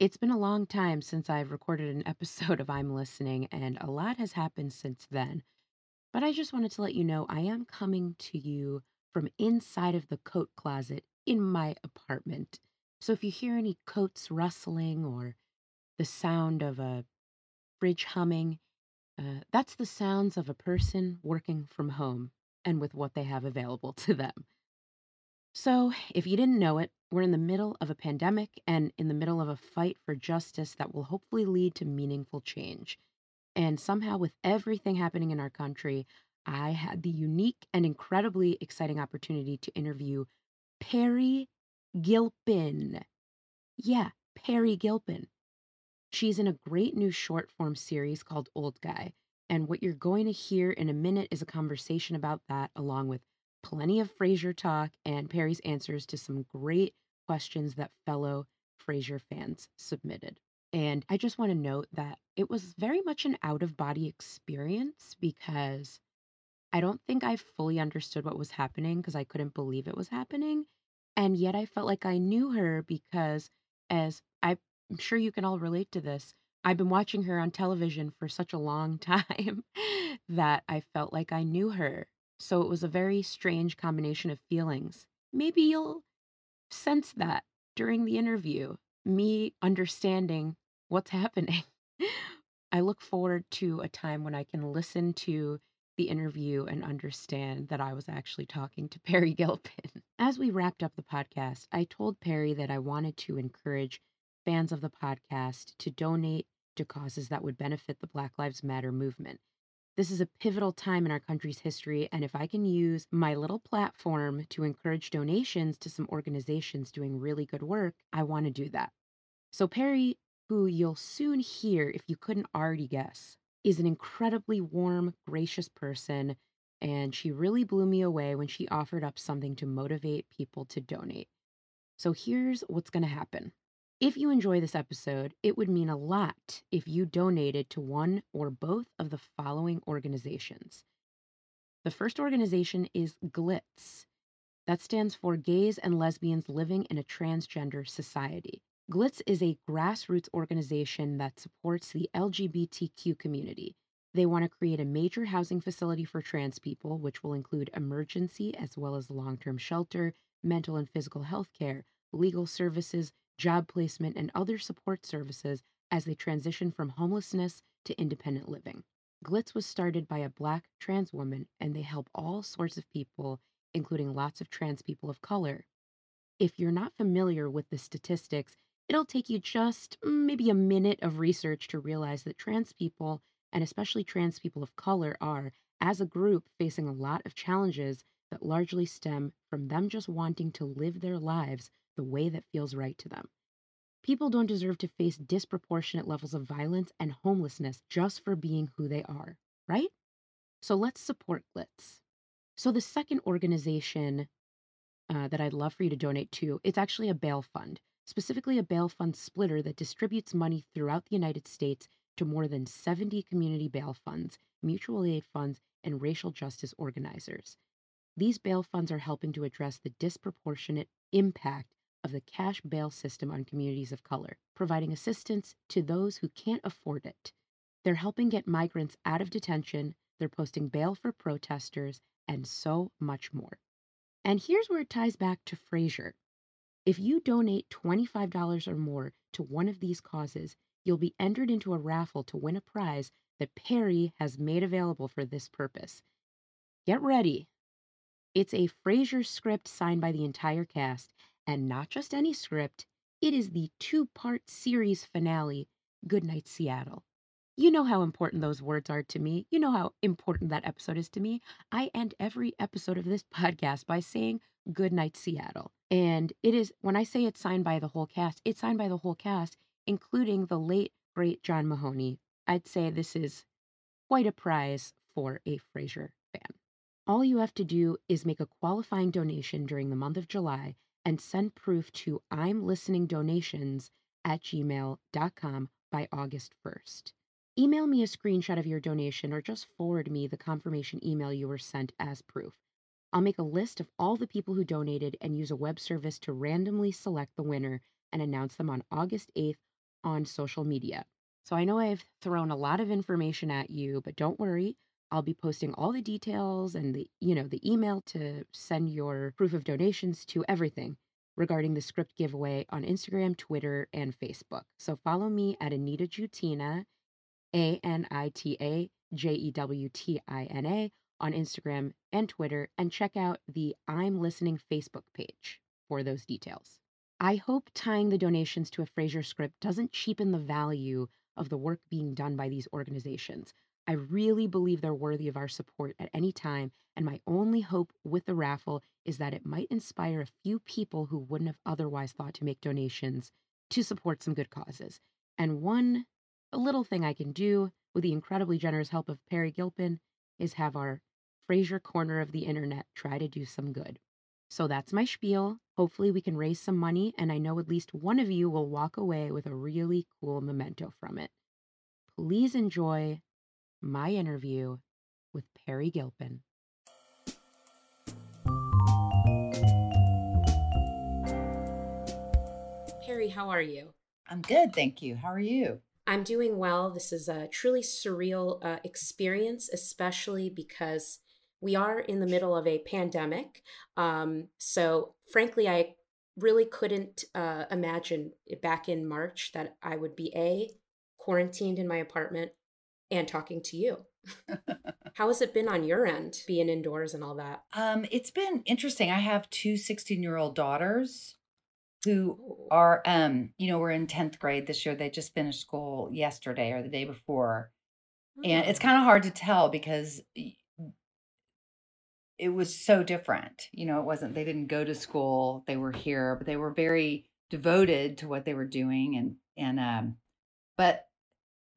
It's been a long time since I've recorded an episode of I'm Listening, and a lot has happened since then. But I just wanted to let you know I am coming to you from inside of the coat closet in my apartment. So if you hear any coats rustling or the sound of a fridge humming, uh, that's the sounds of a person working from home and with what they have available to them. So, if you didn't know it, we're in the middle of a pandemic and in the middle of a fight for justice that will hopefully lead to meaningful change. And somehow, with everything happening in our country, I had the unique and incredibly exciting opportunity to interview Peri Gilpin. Yeah, Peri Gilpin. She's in a great new short form series called Old Guy. And what you're going to hear in a minute is a conversation about that, along with plenty of Frasier talk and Peri's answers to some great questions that fellow Frasier fans submitted. And I just want to note that it was very much an out of body experience because I don't think I fully understood what was happening because I couldn't believe it was happening. And yet I felt like I knew her because, as I'm sure you can all relate to this, I've been watching her on television for such a long time that I felt like I knew her. So it was a very strange combination of feelings. Maybe you'll sense that during the interview, me understanding what's happening. I look forward to a time when I can listen to the interview and understand that I was actually talking to Peri Gilpin. As we wrapped up the podcast, I told Peri that I wanted to encourage fans of the podcast to donate to causes that would benefit the Black Lives Matter movement. This is a pivotal time in our country's history, and if I can use my little platform to encourage donations to some organizations doing really good work, I want to do that. So, Peri, who you'll soon hear if you couldn't already guess, is an incredibly warm, gracious person, and she really blew me away when she offered up something to motivate people to donate. So, here's what's going to happen if you enjoy this episode, it would mean a lot if you donated to one or both of the following organizations. The first organization is GLITS. That stands for Gays and Lesbians Living in a Transgender Society. GLITS is a grassroots organization that supports the LGBTQ community. They want to create a major housing facility for trans people, which will include emergency as well as long term shelter, mental and physical health care, legal services, job placement, and other support services as they transition from homelessness to independent living. GLITS was started by a black trans woman, and they help all sorts of people, including lots of trans people of color. If you're not familiar with the statistics, it'll take you just mm, maybe a minute of research to realize that trans people and especially trans people of color, are, as a group, facing a lot of challenges that largely stem from them just wanting to live their lives the way that feels right to them. People don't deserve to face disproportionate levels of violence and homelessness just for being who they are, right? So let's support GLITS. So the second organization uh, that I'd love for you to donate to, it's actually a bail fund, specifically a bail fund splitter that distributes money throughout the United States to more than 70 community bail funds, mutual aid funds, and racial justice organizers. These bail funds are helping to address the disproportionate impact of the cash bail system on communities of color, providing assistance to those who can't afford it. They're helping get migrants out of detention, they're posting bail for protesters, and so much more. And here's where it ties back to Frasier. If you donate $25 or more to one of these causes, you'll be entered into a raffle to win a prize that Peri has made available for this purpose. Get ready. It's a Frasier script signed by the entire cast, and not just any script, it is the two part series finale, Goodnight Seattle. You know how important those words are to me. You know how important that episode is to me. I end every episode of this podcast by saying Good Night Seattle. And it is, when I say it's signed by the whole cast, it's signed by the whole cast including the late, great John Mahoney. I'd say this is quite a prize for a Frasier fan. All you have to do is make a qualifying donation during the month of July and send proof to I'm listening donations at gmail.com by August 1st. Email me a screenshot of your donation or just forward me the confirmation email you were sent as proof. I'll make a list of all the people who donated and use a web service to randomly select the winner and announce them on August 8th on social media. So I know I've thrown a lot of information at you, but don't worry. I'll be posting all the details and the, you know, the email to send your proof of donations to everything regarding the script giveaway on Instagram, Twitter, and Facebook. So follow me at Anita Jewtina, A N I T A J E W T I N A on Instagram and Twitter, and check out the I'm Listening Facebook page for those details. I hope tying the donations to a Frasier script doesn't cheapen the value of the work being done by these organizations. I really believe they're worthy of our support at any time, and my only hope with the raffle is that it might inspire a few people who wouldn't have otherwise thought to make donations to support some good causes. And one little thing I can do with the incredibly generous help of Peri Gilpin is have our Frasier corner of the internet try to do some good. So that's my spiel. Hopefully, we can raise some money, and I know at least one of you will walk away with a really cool memento from it. Please enjoy my interview with Peri Gilpin. Peri, how are you? I'm good, thank you. How are you? I'm doing well. This is a truly surreal uh, experience, especially because we are in the middle of a pandemic. Um, so, frankly, I really couldn't uh, imagine back in March that I would be A, quarantined in my apartment and talking to you. How has it been on your end, being indoors and all that? Um, it's been interesting. I have two 16 year old daughters who are, um, you know, we're in 10th grade this year. They just finished school yesterday or the day before. And it's oh. kind of hard to tell because it was so different. You know, it wasn't they didn't go to school, they were here, but they were very devoted to what they were doing and and um but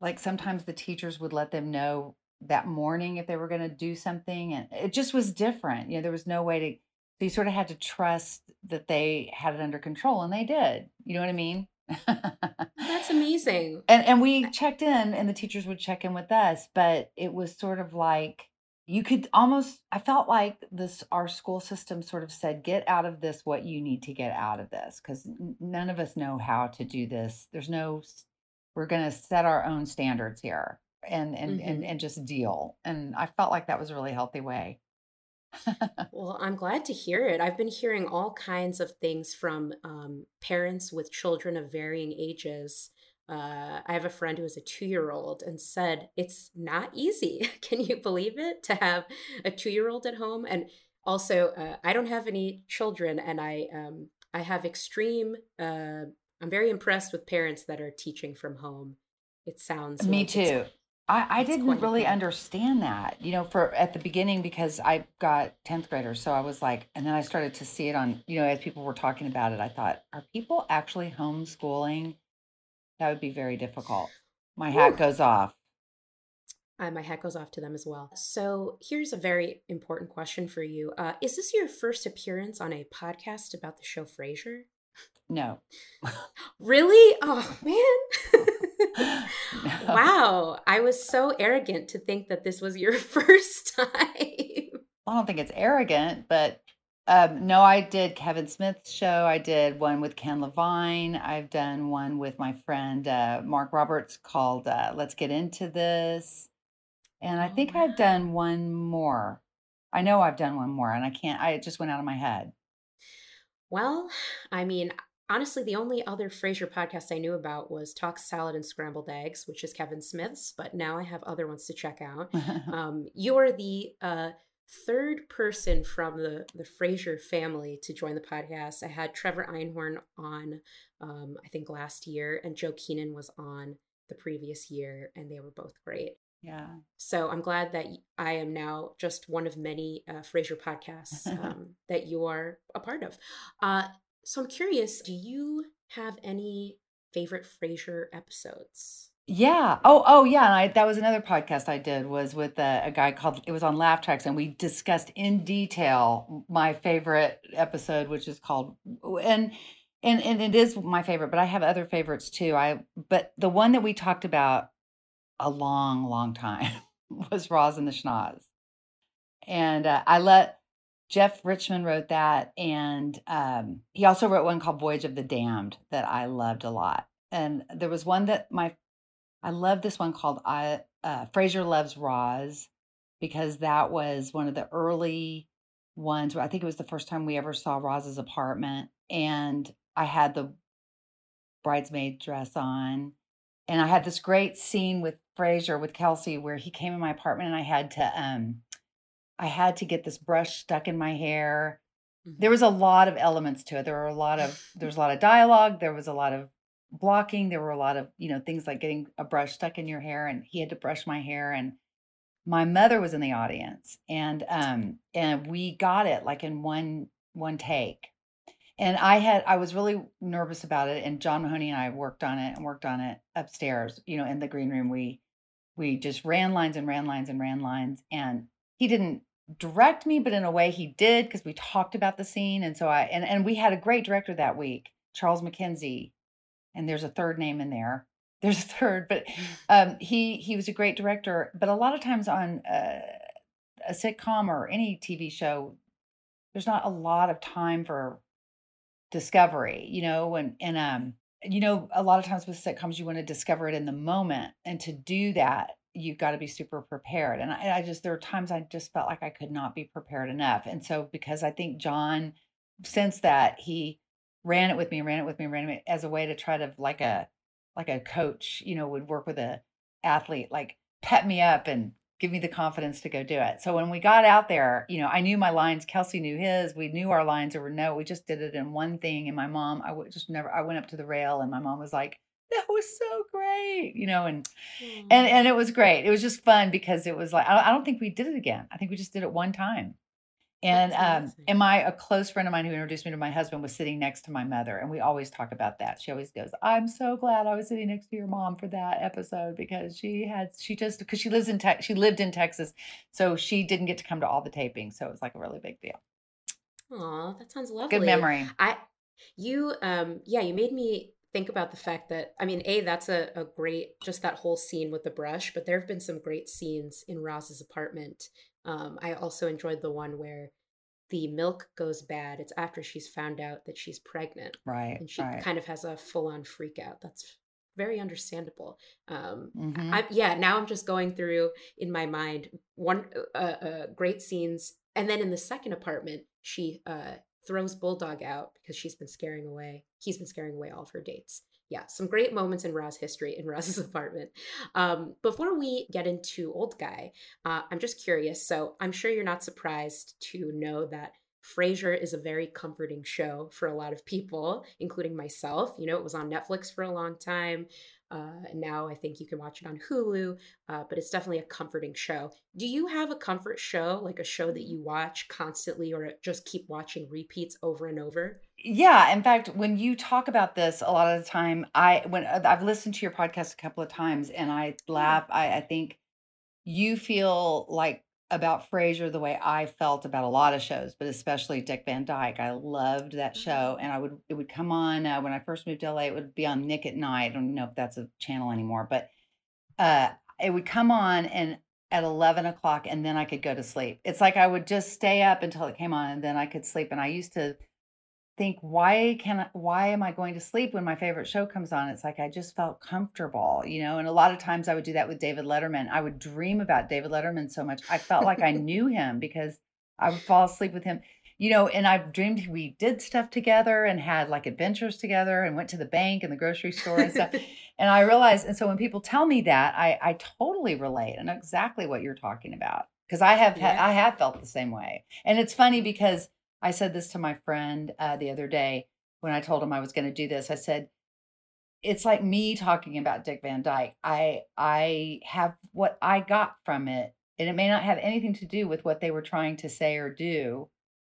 like sometimes the teachers would let them know that morning if they were going to do something and it just was different. You know, there was no way to so you sort of had to trust that they had it under control and they did. You know what I mean? That's amazing. And and we checked in and the teachers would check in with us, but it was sort of like you could almost i felt like this our school system sort of said get out of this what you need to get out of this because none of us know how to do this there's no we're going to set our own standards here and and, mm-hmm. and and just deal and i felt like that was a really healthy way well i'm glad to hear it i've been hearing all kinds of things from um, parents with children of varying ages uh, I have a friend who is a two year old and said it's not easy. Can you believe it to have a two year old at home? And also, uh, I don't have any children, and I um, I have extreme. Uh, I'm very impressed with parents that are teaching from home. It sounds me like too. I, I didn't really understand that, you know, for at the beginning because I got 10th graders. So I was like, and then I started to see it on, you know, as people were talking about it, I thought, are people actually homeschooling that would be very difficult. My hat goes off. Uh, my hat goes off to them as well. So here's a very important question for you. Uh, is this your first appearance on a podcast about the show Frasier? No. really? Oh man. no. Wow. I was so arrogant to think that this was your first time. I don't think it's arrogant, but um, no, I did Kevin Smith's show. I did one with Ken Levine. I've done one with my friend uh, Mark Roberts called uh, Let's Get Into This. And I oh, think wow. I've done one more. I know I've done one more, and I can't, I just went out of my head. Well, I mean, honestly, the only other Frasier podcast I knew about was Talk Salad and Scrambled Eggs, which is Kevin Smith's, but now I have other ones to check out. um, you're the uh, third person from the the Frasier family to join the podcast. I had Trevor Einhorn on, um, I think last year, and Joe Keenan was on the previous year, and they were both great. Yeah. So I'm glad that I am now just one of many uh, Frasier podcasts um, that you are a part of. Uh, so I'm curious, do you have any favorite Frasier episodes? Yeah. Oh, oh, yeah. And I, that was another podcast I did was with a, a guy called. It was on Laugh Tracks, and we discussed in detail my favorite episode, which is called and and and it is my favorite. But I have other favorites too. I but the one that we talked about a long, long time was Roz and the Schnoz, and uh, I let Jeff Richman wrote that, and um, he also wrote one called Voyage of the Damned that I loved a lot. And there was one that my I love this one called I uh, Frasier Loves Roz because that was one of the early ones. Where I think it was the first time we ever saw Roz's apartment, and I had the bridesmaid dress on, and I had this great scene with Frasier with Kelsey where he came in my apartment, and I had to um, I had to get this brush stuck in my hair. Mm-hmm. There was a lot of elements to it. There were a lot of there was a lot of dialogue. There was a lot of blocking. There were a lot of, you know, things like getting a brush stuck in your hair and he had to brush my hair and my mother was in the audience and um and we got it like in one one take. And I had I was really nervous about it and John Mahoney and I worked on it and worked on it upstairs, you know, in the green room. We we just ran lines and ran lines and ran lines and he didn't direct me but in a way he did because we talked about the scene and so I and and we had a great director that week, Charles MacKenzie and there's a third name in there. There's a third, but um, he he was a great director. But a lot of times on uh, a sitcom or any TV show, there's not a lot of time for discovery, you know, and and um, you know, a lot of times with sitcoms, you want to discover it in the moment, and to do that, you've got to be super prepared. And I, I just there are times I just felt like I could not be prepared enough, and so because I think John, since that he ran it with me, ran it with me, ran it as a way to try to like a like a coach, you know, would work with a athlete, like pep me up and give me the confidence to go do it. So when we got out there, you know, I knew my lines. Kelsey knew his. We knew our lines. Or no, we just did it in one thing. And my mom, I would just never. I went up to the rail, and my mom was like, "That was so great," you know, and mm. and and it was great. It was just fun because it was like I, I don't think we did it again. I think we just did it one time. And um, and my a close friend of mine who introduced me to my husband was sitting next to my mother, and we always talk about that. She always goes, "I'm so glad I was sitting next to your mom for that episode because she had she just because she lives in Tex she lived in Texas, so she didn't get to come to all the tapings, so it was like a really big deal." Oh, that sounds lovely. Good memory. I you um yeah you made me think about the fact that I mean, a that's a, a great just that whole scene with the brush, but there have been some great scenes in Roz's apartment Um, I also enjoyed the one where the milk goes bad. It's after she's found out that she's pregnant. Right. And she right. kind of has a full on freak out. That's very understandable. Um, Mhm. I, yeah, now I'm just going through in my mind one uh, uh, great scenes, and then in the second apartment, she uh, throws Bulldog out because she's been scaring away. He's been scaring away all of her dates. Yeah, some great moments in Roz history in Roz's apartment. Um, before we get into Old Guy, uh, I'm just curious. So I'm sure you're not surprised to know that Frasier is a very comforting show for a lot of people, including myself. You know, it was on Netflix for a long time. Uh, and now I think you can watch it on Hulu, uh, but it's definitely a comforting show. Do you have a comfort show, like a show that you watch constantly or just keep watching repeats over and over? Yeah, in fact, when you talk about this, a lot of the time, I when uh, I've listened to your podcast a couple of times, and I laugh. I, I think you feel like about Frasier the way I felt about a lot of shows, but especially Dick Van Dyke. I loved that show, and I would it would come on uh, when I first moved to LA. It would be on Nick at Nite. I don't know if that's a channel anymore, but uh, it would come on and at 11 o'clock and then I could go to sleep. It's like I would just stay up until it came on and then I could sleep. And I used to think, why can I, why am I going to sleep when my favorite show comes on? It's like I just felt comfortable, you know. And a lot of times I would do that with David Letterman. I would dream about David Letterman so much. I felt like I knew him because I would fall asleep with him. You know, and I've dreamed we did stuff together and had like adventures together and went to the bank and the grocery store and stuff. And I realized, and so when people tell me that, I, I totally relate. I know exactly what you're talking about because I have ha- I have felt the same way. And it's funny because I said this to my friend uh, the other day when I told him I was going to do this. I said, "It's like me talking about Dick Van Dyke. I I have what I got from it, and it may not have anything to do with what they were trying to say or do,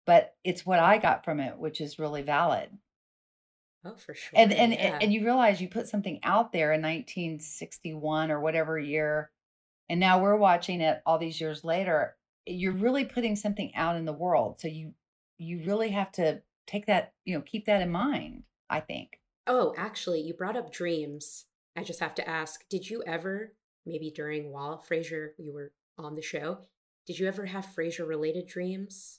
but it's what I got from it, which is really valid." Oh, for sure. and and yeah. and you realize you put something out there in 1961 or whatever year and now we're watching it all these years later you're really putting something out in the world so you you really have to take that you know keep that in mind i think Oh, actually, you brought up dreams. I just have to ask, did you ever, maybe during while Frasier you were on the show, did you ever have Frasier related dreams?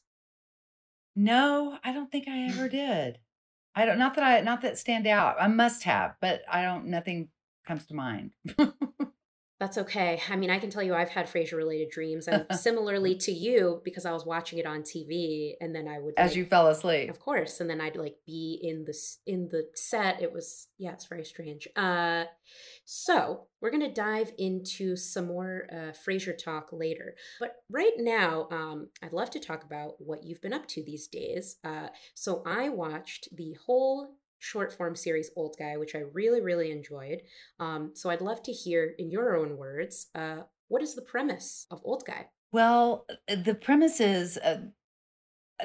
no i don't think i ever did i don't not that i not that stand out i must have but i don't nothing comes to mind That's okay. I mean, I can tell you I've had Frasier related dreams and similarly to you because I was watching it on TV and then I would as like, you fell asleep Of course, and then I'd like be in the in the set. It was yeah, it's very strange. Uh, so we're gonna dive into some more uh, Frasier talk later, but right now, um, I'd love to talk about what you've been up to these days. Uh, so I watched the whole short form series Old Guy, which I really really enjoyed. Um, so I'd love to hear in your own words, uh, what is the premise of Old Guy? Well, uh, the premise is uh,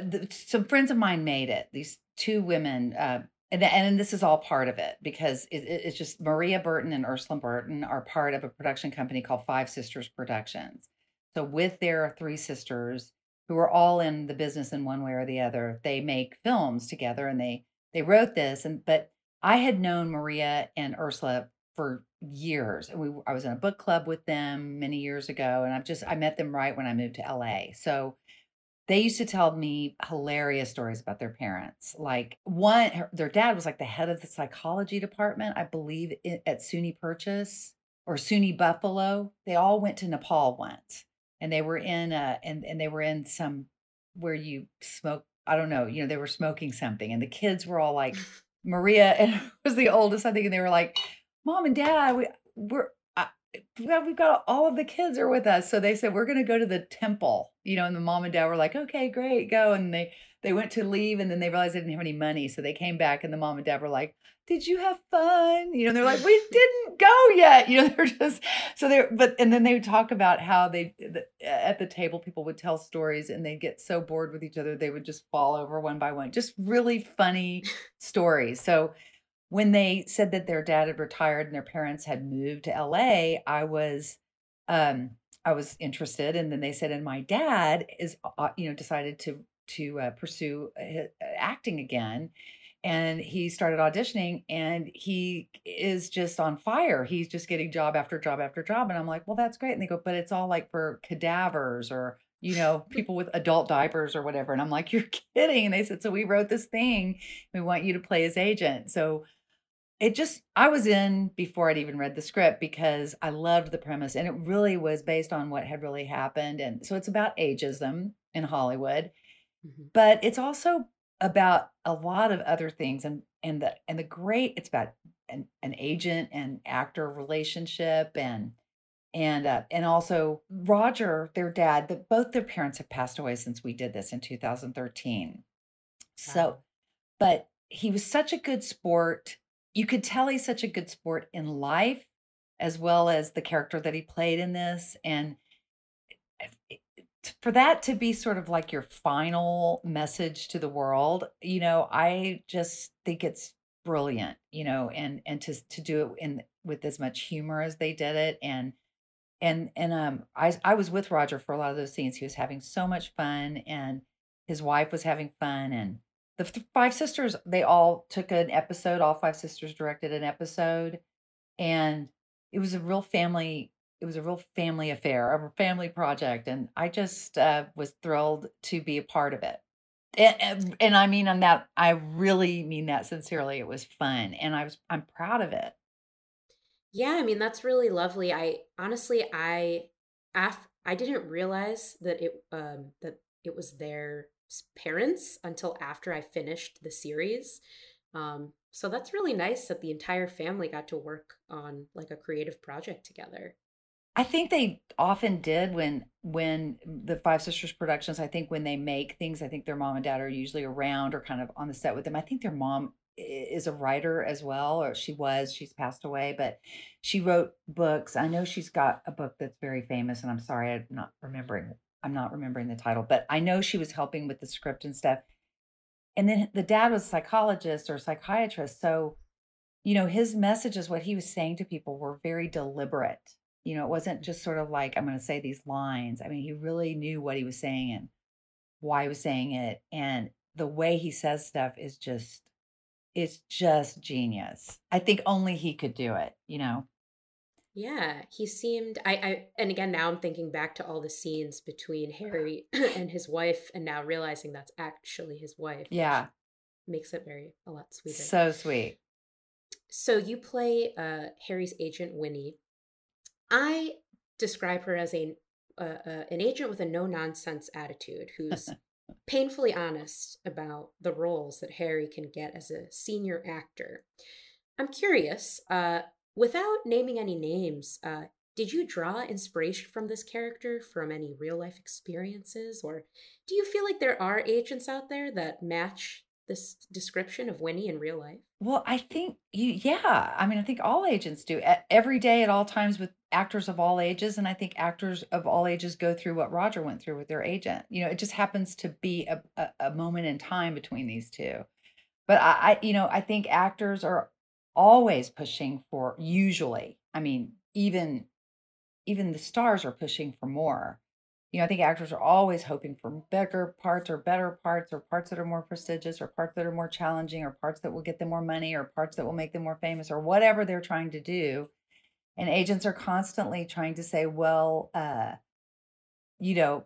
the, some friends of mine made it. These two women, uh, and, and this is all part of it because it, it- it's just Maria Burton and Ursula Burton are part of a production company called Five Sisters Productions. So, with their three sisters, who are all in the business in one way or the other, they make films together, and they they wrote this. And but I had known Maria and Ursula for years, and we I was in a book club with them many years ago, and I've just I met them right when I moved to LA. So they used to tell me hilarious stories about their parents. Like one, her, their dad was like the head of the psychology department, I believe, at SUNY Purchase or SUNY Buffalo. They all went to Nepal once, and they were in uh and and they were in some where you smoke. I don't know, you know, they were smoking something, and the kids were all like Maria and was the oldest, I think, and they were like, "Mom and Dad, we we're." Uh, I- we've got all of the kids are with us, so they said we're going to go to the temple, you know. And the mom and dad were like, "Okay, great, go." And they they went to leave, and then they realized they didn't have any money, so they came back, and the mom and dad were like, "Did you have fun?" You know, they're like, "We didn't go yet," you know. They're just so they're but and then they would talk about how they the, at the table people would tell stories, and they'd get so bored with each other they would just fall over one by one. Just really funny stories. So when they said that their dad had retired and their parents had moved to LA, I was um I was interested and then they said and my dad is uh, you know decided to to uh, pursue uh, acting again and he started auditioning and he is just on fire. He's just getting job after job after job and I'm like, "Well, that's great." And they go, "But it's all like for cadavers or you know, people with adult diapers or whatever. And I'm like, you're kidding. And they said, so we wrote this thing. We want you to play his agent. So it just, I was in before I'd even read the script because I loved the premise and it really was based on what had really happened. And so it's about ageism in Hollywood, mm-hmm. but it's also about a lot of other things and and the and the great it's about an, an agent and actor relationship and and uh, and also Roger, their dad, that both their parents have passed away since we did this in 2013. So, but he was such a good sport. You could tell he's such a good sport in life, as well as the character that he played in this. And for that to be sort of like your final message to the world, you know, I just think it's brilliant, you know, and and to to do it in with as much humor as they did it and and and um I I was with Roger for a lot of those scenes. He was having so much fun and his wife was having fun and the five sisters they all took an episode all five sisters directed an episode and it was a real family it was a real family affair a family project and i just uh, was thrilled to be a part of it and, and, and i mean on that i really mean that sincerely it was fun and i was i'm proud of it yeah, I mean that's really lovely. I honestly I af- I didn't realize that it um that it was their parents until after I finished the series. Um so that's really nice that the entire family got to work on like a creative project together. I think they often did when when the Five Sisters productions. I think when they make things, I think their mom and dad are usually around or kind of on the set with them. I think their mom is a writer as well, or she was, she's passed away, but she wrote books. I know she's got a book that's very famous, and I'm sorry, I'm not remembering. I'm not remembering the title, but I know she was helping with the script and stuff. And then the dad was a psychologist or a psychiatrist. So, you know, his messages, what he was saying to people were very deliberate. You know, it wasn't just sort of like, I'm going to say these lines. I mean, he really knew what he was saying and why he was saying it. And the way he says stuff is just is just genius. I think only he could do it, you know. Yeah, he seemed I I and again now I'm thinking back to all the scenes between Harry and his wife and now realizing that's actually his wife. Yeah. Makes it very a lot sweeter. So sweet. So you play uh Harry's agent Winnie. I describe her as a uh, uh, an agent with a no nonsense attitude who's painfully honest about the roles that Harry can get as a senior actor. I'm curious, uh, without naming any names, uh, did you draw inspiration from this character from any real life experiences? Or do you feel like there are agents out there that match this description of Winnie in real life? Well, I think you, yeah. I mean, I think all agents do every day at all times with actors of all ages. And I think actors of all ages go through what Roger went through with their agent. You know, it just happens to be a, a, a moment in time between these two. But I, I, you know, I think actors are always pushing for, usually, I mean, even even the stars are pushing for more you know, I think actors are always hoping for bigger parts or better parts or parts that are more prestigious or parts that are more challenging or parts that will get them more money or parts that will make them more famous or whatever they're trying to do. And agents are constantly trying to say, well, uh, you know,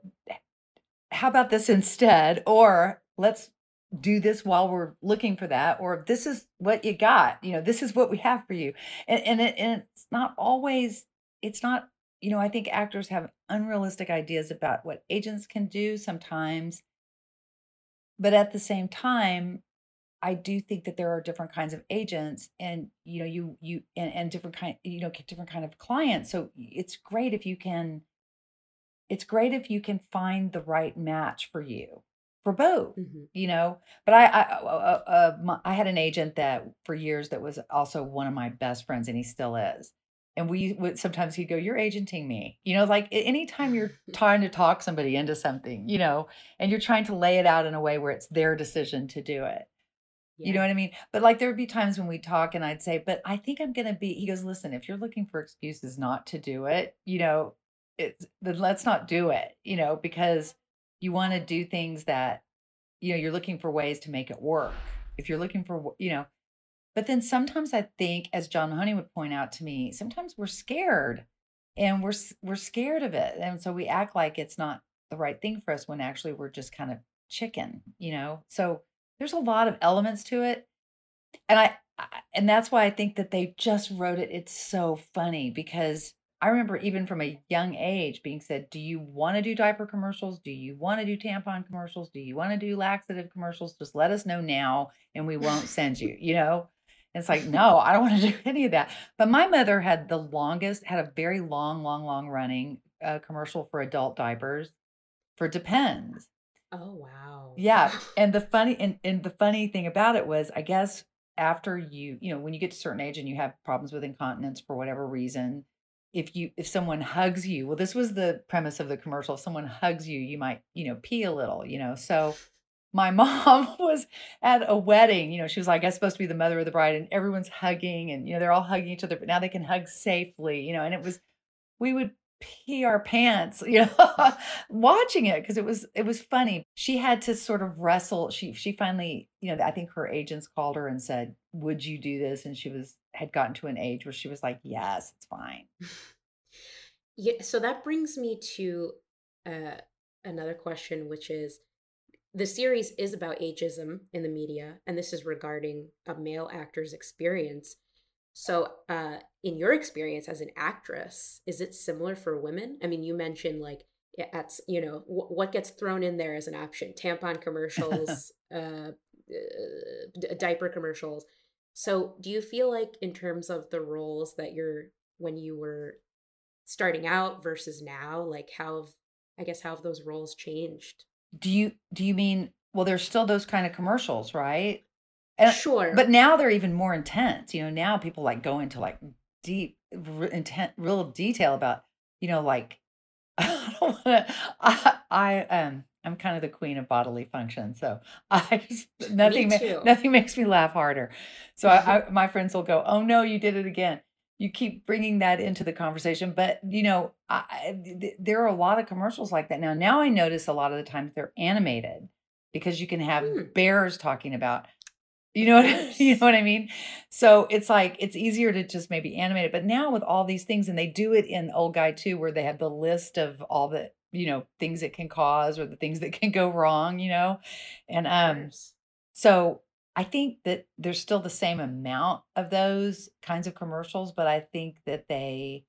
how about this instead? Or let's do this while we're looking for that. Or this is what you got. You know, this is what we have for you. And, and, it, and it's not always, it's not you know, I think actors have unrealistic ideas about what agents can do sometimes. But at the same time, I do think that there are different kinds of agents and you know you you and, and different kind you know different kind of clients. So it's great if you can it's great if you can find the right match for you for both mm-hmm. you know? But i I, uh, uh, my, I had an agent that for years that was also one of my best friends and he still is. And we would sometimes he'd go you're agenting me you know like anytime you're trying to talk somebody into something you know and you're trying to lay it out in a way where it's their decision to do it yeah. you know what i mean but like there would be times when we talk and i'd say but i think i'm gonna be he goes listen if you're looking for excuses not to do it you know it's then let's not do it you know because you want to do things that you know you're looking for ways to make it work if you're looking for you know but then sometimes I think, as John Mahoney would point out to me, sometimes we're scared and we're we're scared of it, and so we act like it's not the right thing for us when actually we're just kind of chicken, you know? So there's a lot of elements to it. And I, I and that's why I think that they just wrote it. It's so funny because I remember even from a young age being said, Do you want to do diaper commercials? Do you want to do tampon commercials? Do you want to do laxative commercials? Just let us know now and we won't send you, you know? it's like, no, I don't want to do any of that. But my mother had the longest, had a very long, long, long running uh, commercial for adult diapers for Depends. Oh wow. Yeah. And the funny and, and the funny thing about it was, I guess after you, you know, when you get to a certain age and you have problems with incontinence for whatever reason, if you if someone hugs you well this was the premise of the commercial if someone hugs you you might you know pee a little you know so my mom was at a wedding you know she was like I'm supposed to be the mother of the bride and everyone's hugging and you know they're all hugging each other but now they can hug safely you know and it was we would pee our pants you know watching it because it was it was funny. She had to sort of wrestle she she finally you know i think her agents called her and said would you do this? And she was had gotten to an age where she was like yes it's fine. Yeah so that brings me to uh, another question which is the series is about ageism in the media and this is regarding a male actor's experience so, uh, in your experience as an actress, is it similar for women? I mean, you mentioned like at you know w- what gets thrown in there as an option: tampon commercials, uh, uh, diaper commercials. So, do you feel like in terms of the roles that you're when you were starting out versus now, like how have I guess how have those roles changed? Do you do you mean well? There's still those kind of commercials, right? And, sure. But now they're even more intense. You know, now people like go into like deep, r- intent, real detail about, you know, like I don't want to. I, I um I'm kind of the queen of bodily function, so I just nothing ma- nothing makes me laugh harder. So I, I, my friends will go, "Oh no, you did it again." You keep bringing that into the conversation, but you know, I, th- there are a lot of commercials like that now. Now I notice a lot of the times they're animated because you can have hmm. bears talking about you know what you know what I mean? So it's like it's easier to just maybe animate it. But now with all these things, and they do it in Old Guy too, where they have the list of all the you know things it can cause or the things that can go wrong, you know, and um, so I think that there's still the same amount of those kinds of commercials, but I think that they,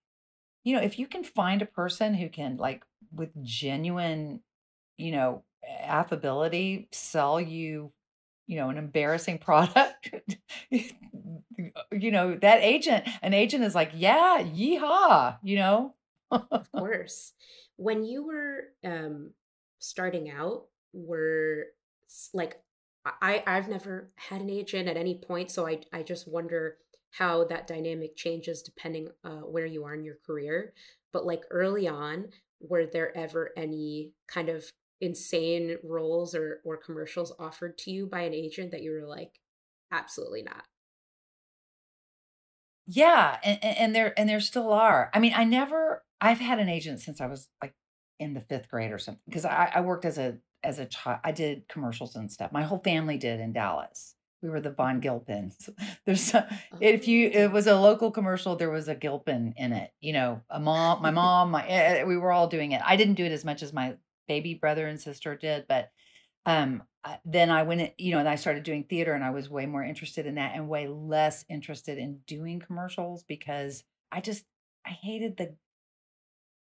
you know, if you can find a person who can like with genuine, you know, affability sell you you know an embarrassing product you know that agent an agent is like yeah yeehaw you know? Of course. When you were um starting out were like i i've never had an agent at any point so i i just wonder how that dynamic changes depending uh, where you are in your career but like early on were there ever any kind of insane roles or or commercials offered to you by an agent that you were like absolutely not. Yeah and, and there and there still are. I mean i never i've had an agent since i was like in the fifth grade or something because I, I worked as a as a child i did commercials and stuff. My whole family did in dallas. We were the von gilpins. There's a, if you it oh. was a local commercial there was a gilpin in it you know a mom my mom my eh, eh, we were all doing it. I didn't do it as much as my baby brother and sister did, but um then I went, you know, and I started doing theater and I was way more interested in that and way less interested in doing commercials because I just I hated the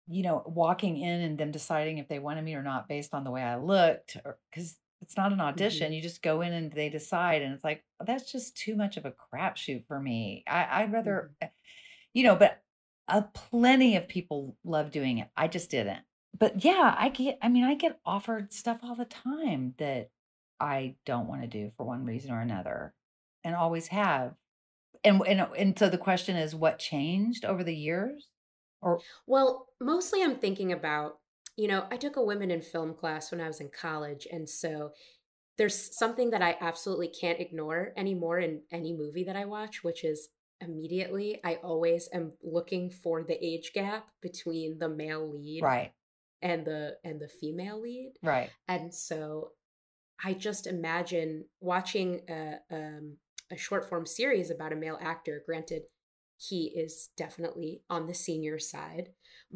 you know, walking in and them deciding if they wanted me or not based on the way I looked or cuz it's not an audition. Mm-hmm. You just go in and they decide and it's like that's just too much of a crapshoot for me. I I'd rather mm-hmm. you know, but uh, plenty of people love doing it. I just didn't but yeah, I get I mean, I get offered stuff all the time that I don't want to do for one reason or another and always have. And and uh, and so the question is what changed over the years? Or Well, mostly I'm thinking about, you know, I took a women in film class when I was in college. And so there's something that I absolutely can't ignore anymore in any movie that I watch, which is immediately I always am looking for the age gap between the male lead right and the and the female lead right and so i just imagine watching a, um, a short form series about a male actor granted he is definitely on the senior side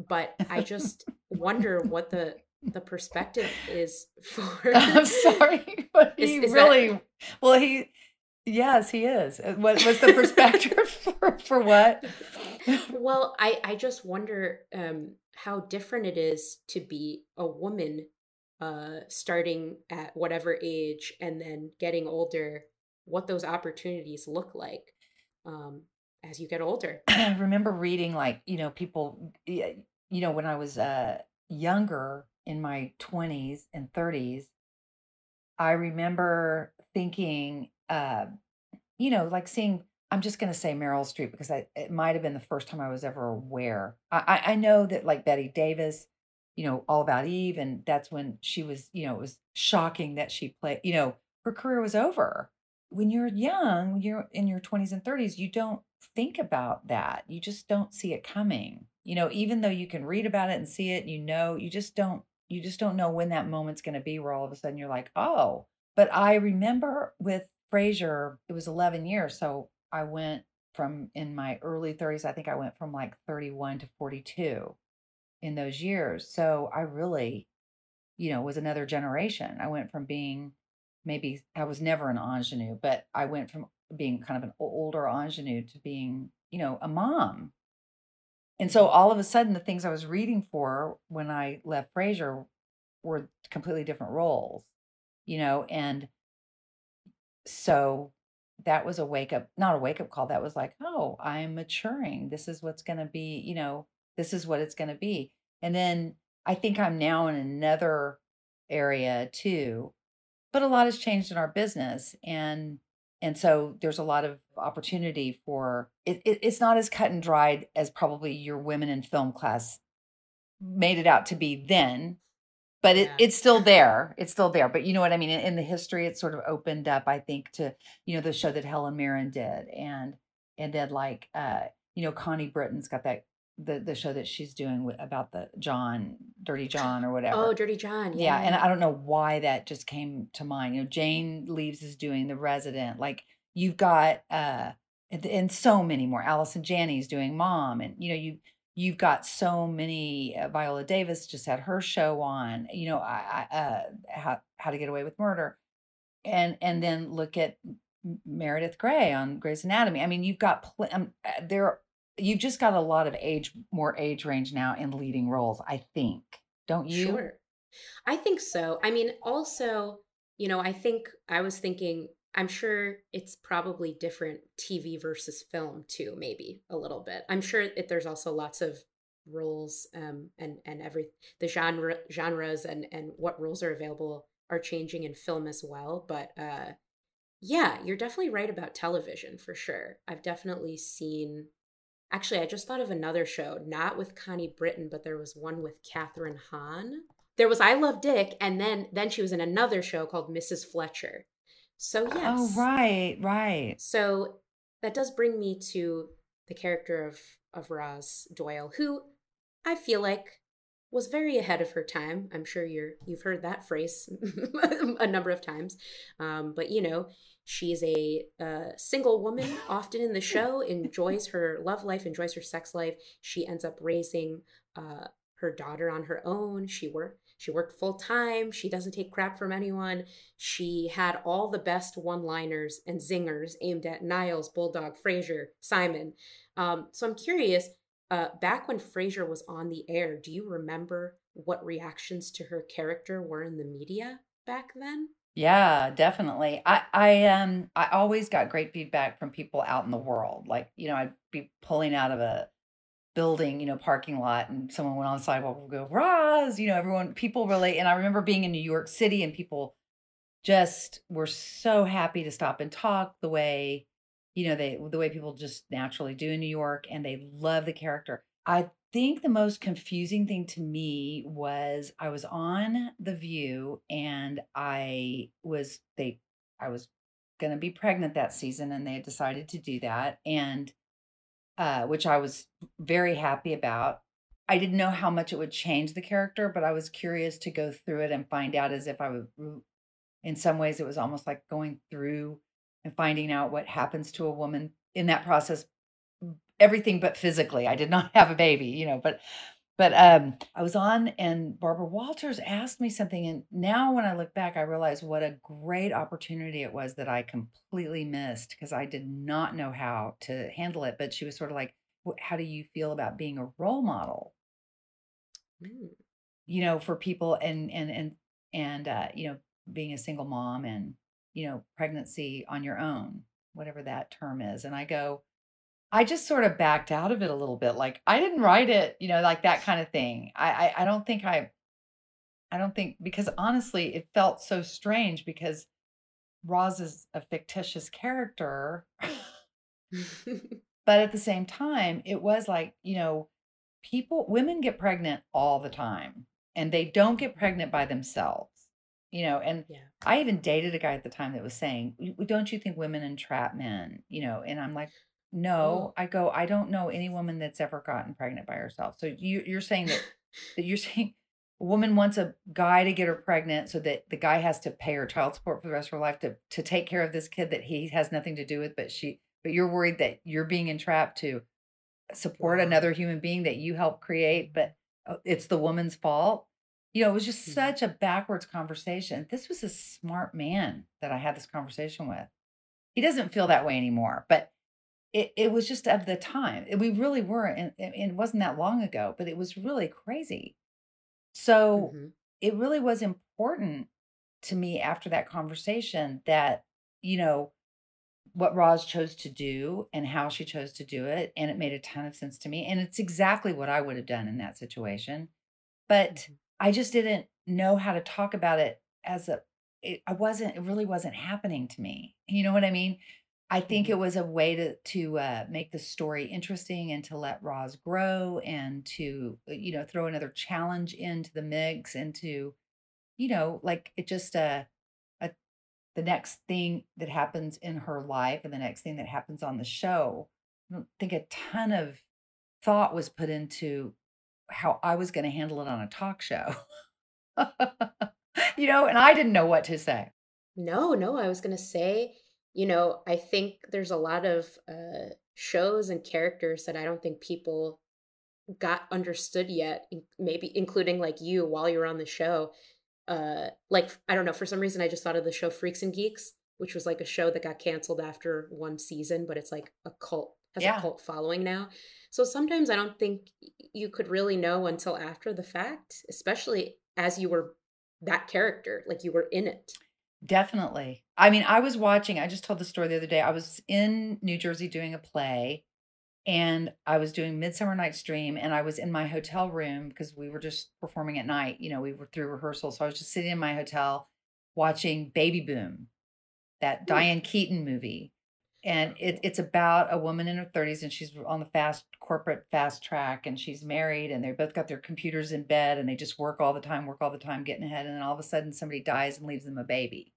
but i just wonder what the the perspective is for I'm sorry, but he is really that well he yes, he is. Uh, What what's the perspective for for what? well i i just wonder um how different it is to be a woman uh starting at whatever age and then getting older what those opportunities look like um as you get older. I remember reading like, you know, people you know, when I was uh younger in my 20s and 30s, I remember thinking uh you know, like seeing, I'm just going to say Meryl Streep because I, it might have been the first time I was ever aware. I, I know that like Bette Davis, you know, All About Eve, and that's when she was, you know, it was shocking that she played, you know, her career was over. When you're young, you're in your 20s and 30s, you don't think about that. You just don't see it coming. You know, even though you can read about it and see it, you know, you just don't, you just don't know when that moment's going to be where all of a sudden you're like, oh, but I remember with Frasier, it was 11 years. So I went from in my early 30s, I think I went from like 31 to 42 in those years. So I really, you know, was another generation. I went from being maybe, I was never an ingenue, but I went from being kind of an older ingenue to being, you know, a mom. And so all of a sudden, the things I was reading for when I left Frasier were completely different roles, you know, and so that was a wake up, not a wake up call. That was like, oh, I'm maturing. This is what's going to be, you know, this is what it's going to be. And then I think I'm now in another area too, but a lot has changed in our business. And and so there's a lot of opportunity for it, it, it's not as cut and dried as probably your women in film class made it out to be then but it, yeah it's still there it's still there but you know what i mean in, in the history it sort of opened up i think to you know the show that helen mirren did and and then like uh you know connie britton's got that the the show that she's doing with, about the john dirty john or whatever. oh dirty john yeah yeah. and i don't know why that just came to mind you know jane leeves is doing the resident like you've got uh and, and so many more allison janney's doing mom and you know you you've got so many uh, viola davis just had her show on you know i, I uh how, how to get away with murder and and then look at meredith grey on grey's anatomy i mean you've got pl- um, uh, there you've just got a lot of age more age range now in leading roles i think don't you Sure. I think so. I mean, also, you know, I think I was thinking, I'm sure it's probably different TV versus film too, maybe a little bit. I'm sure it, there's also lots of roles um, and and every the genre genres and and what roles are available are changing in film as well. But uh, yeah, you're definitely right about television for sure. I've definitely seen. Actually, I just thought of another show, not with Connie Britton, but there was one with Kathryn Hahn. There was I Love Dick, and then then she was in another show called Mrs. Fletcher. So yes. oh right right so that does bring me to the character of of Roz Doyle, who I feel like was very ahead of her time. I'm sure you're you've heard that phrase a number of times, um, but you know she's a, uh single woman often in the show, enjoys her love life, enjoys her sex life. She ends up raising uh, her daughter on her own. She work she worked full time. She doesn't take crap from anyone. She had all the best one liners and zingers aimed at Niles, Bulldog, Frasier, Simon. Um, so I'm curious uh, back when Frasier was on the air, do you remember what reactions to her character were in the media back then? Yeah, definitely. I I um I always got great feedback from people out in the world. Like, you know, I'd be pulling out of a building, you know, parking lot and someone went on the sidewalk would go, Roz, you know, everyone people relate. and I remember being in New York City and people just were so happy to stop and talk the way, you know, they the way people just naturally do in New York and they love the character. I think the most confusing thing to me was I was on The View and I was they I was going to be pregnant that season and they had decided to do that and uh which I was very happy about. I didn't know how much it would change the character, but I was curious to go through it and find out as if I would in some ways it was almost like going through and finding out what happens to a woman in that process everything but physically i did not have a baby you know but But um, I was on, and Barbara Walters asked me something, and now when I look back, I realize what a great opportunity it was that I completely missed because I did not know how to handle it. But she was sort of like, "How do you feel about being a role model?" Mm. You know, for people, and and and and uh, you know, being a single mom, and you know, pregnancy on your own, whatever that term is. And I go, I just sort of backed out of it a little bit. Like I didn't write it, you know, like that kind of thing. I, I, I don't think I, I don't think because honestly, it felt so strange because Roz is a fictitious character, but at the same time, it was like you know, people, women get pregnant all the time, and they don't get mm-hmm. pregnant by themselves. You know, and yeah. I even dated a guy at the time that was saying, "Don't you think women entrap men?" You know, and I'm like. No, I go, I don't know any woman that's ever gotten pregnant by herself. So you you're saying that that you're saying a woman wants a guy to get her pregnant so that the guy has to pay her child support for the rest of her life to to take care of this kid that he has nothing to do with, but she but you're worried that you're being entrapped to support another human being that you helped create, but uh, it's the woman's fault. You know, it was just Mhm. such a backwards conversation. This was a smart man that I had this conversation with. He doesn't feel that way anymore, but it, it was just of the time. We really were, and, and it wasn't that long ago, but it was really crazy. So Mhm. it really was important to me after that conversation that, you know, what Roz chose to do and how she chose to do it. And it made a ton of sense to me. And it's exactly what I would have done in that situation. But Mhm. I just didn't know how to talk about it as a, it, I wasn't, it really wasn't happening to me. You know what I mean? I think it Mhm. was a way to to uh, make the story interesting and to let Roz grow and to uh, you know throw another challenge into the mix and to you know like it just uh, a the next thing that happens in her life and the next thing that happens on the show. I don't think a ton of thought was put into how I was going to handle it on a talk show. you know, and I didn't know what to say. No, no, I was going to say, you know, I think there's a lot of uh, shows and characters that I don't think people got understood yet, maybe including like you while you're on the show. Uh, like, I don't know, for some reason, I just thought of the show Freaks and Geeks, which was like a show that got canceled after one season, but it's like a cult, has Yeah. a cult following now. So sometimes I don't think you could really know until after the fact, especially as you were that character, like you were in it. Definitely. I mean, I was watching, I just told the story the other day. I was in New Jersey doing a play and I was doing Midsummer Night's Dream and I was in my hotel room because we were just performing at night. You know, we were through rehearsal. So I was just sitting in my hotel watching Baby Boom, that. Diane Keaton movie. And it, it's about a woman in her 30s and she's on the fast corporate fast track and she's married and they both got their computers in bed and they just work all the time, work all the time, getting ahead. And then all of a sudden somebody dies and leaves them a baby.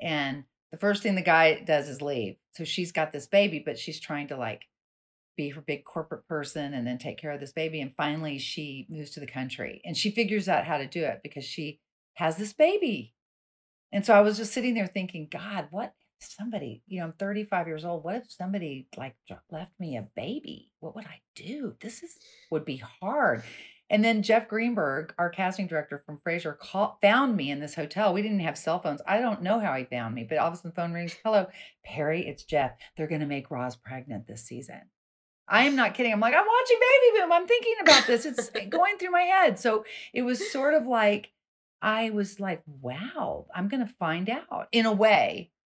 And the first thing the guy does is leave. So she's got this baby, but she's trying to like be her big corporate person and then take care of this baby. And finally, she moves to the country and she figures out how to do it because she has this baby. And so I was just sitting there thinking, God, what somebody, you know, I'm 35 years old. What if somebody like left me a baby? What would I do? This is would be hard. And then Jeff Greenberg, our casting director from Frasier, call, found me in this hotel. We didn't have cell phones. I don't know how he found me, but all of a sudden the phone rings. Hello, Peri, it's Jeff. They're going to make Roz pregnant this season. I am not kidding. I'm like, I'm watching Baby Boom. I'm thinking about this. It's going through my head. So it was sort of like, I was like, wow, I'm going to find out in a way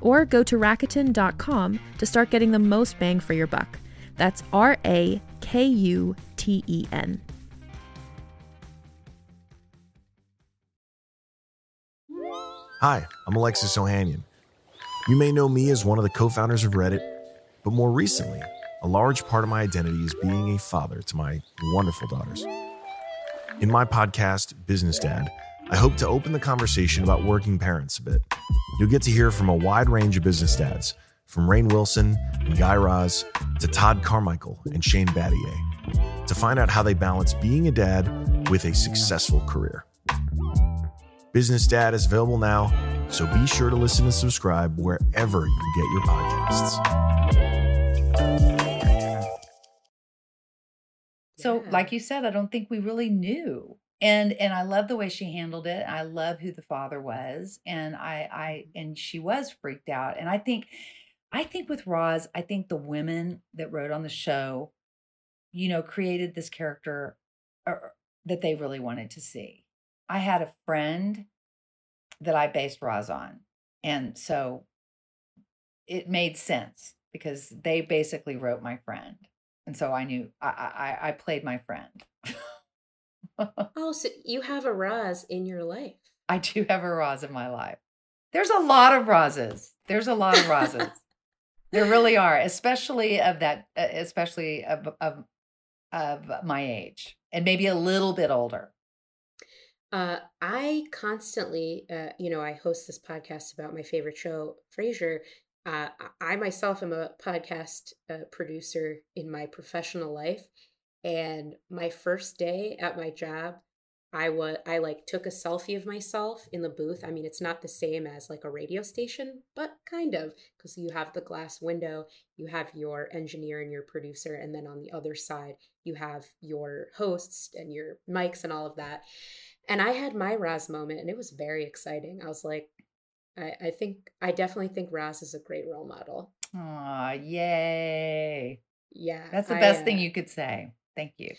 Or go to Rakuten.com to start getting the most bang for your buck. That's R A K U T E N. Hi, I'm Alexis Ohanian. You may know me as one of the co founders of Reddit, but more recently, a large part of my identity is being a father to my wonderful daughters. In my podcast, Business Dad, I hope to open the conversation about working parents a bit. You'll get to hear from a wide range of business dads, from Rainn Wilson and Guy Raz to Todd Carmichael and Shane Battier, to find out how they balance being a dad with a successful career. Business Dad is available now, so be sure to listen and subscribe wherever you get your podcasts. So, like you said, I don't think we really knew. And and I love the way she handled it. I love who the father was, and I I and she was freaked out. And I think I think with Roz, I think the women that wrote on the show, you know, created this character uh, that they really wanted to see. I had a friend that I based Roz on, and so it made sense because they basically wrote my friend, and so I knew I I, I played my friend. Oh, so you have a Roz in your life. I do have a Roz in my life. There's a lot of Rozes. There's a lot of Rozes. there really are, especially of that, especially of, of of my age, and maybe a little bit older. Uh, I constantly, uh, you know, I host this podcast about my favorite show, Frasier. Uh, I I myself am a podcast uh, producer in my professional life, and my first day at my job, I was I like took a selfie of myself in the booth. I mean, it's not the same as like a radio station, but kind of because you have the glass window, you have your engineer and your producer, and then on the other side you have your hosts and your mics and all of that. And I had my Roz moment, and it was very exciting. I was like, I, I think I definitely think Roz is a great role model. Aw, yay! Yeah, That's the I, best thing uh, you could say. Thank you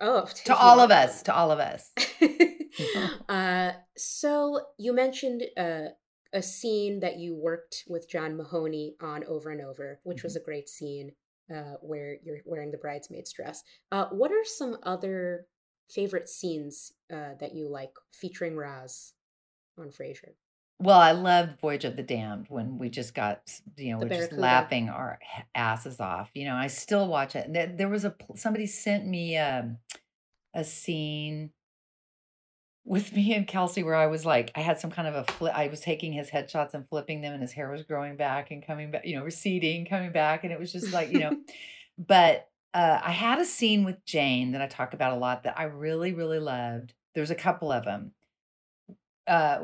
Oh, to all of us. To all of us. uh, so you mentioned uh, a scene that you worked with John Mahoney on over and over, which was a great scene uh, where you're wearing the bridesmaid's dress. Uh, what are some other favorite scenes uh, that you like featuring Roz on Frasier? Well, I loved Voyage of the Damned when we just got, you know, The we're just laughing our asses off. You know, I still watch it. There, there was a somebody sent me um, a scene with me and Kelsey where I was like, I had some kind of a flip. I was taking his headshots and flipping them, and his hair was growing back and coming back, you know, receding, coming back, and it was just like, you know. but uh, I had a scene with Jane that I talk about a lot that I really, really loved. There's a couple of them. Uh,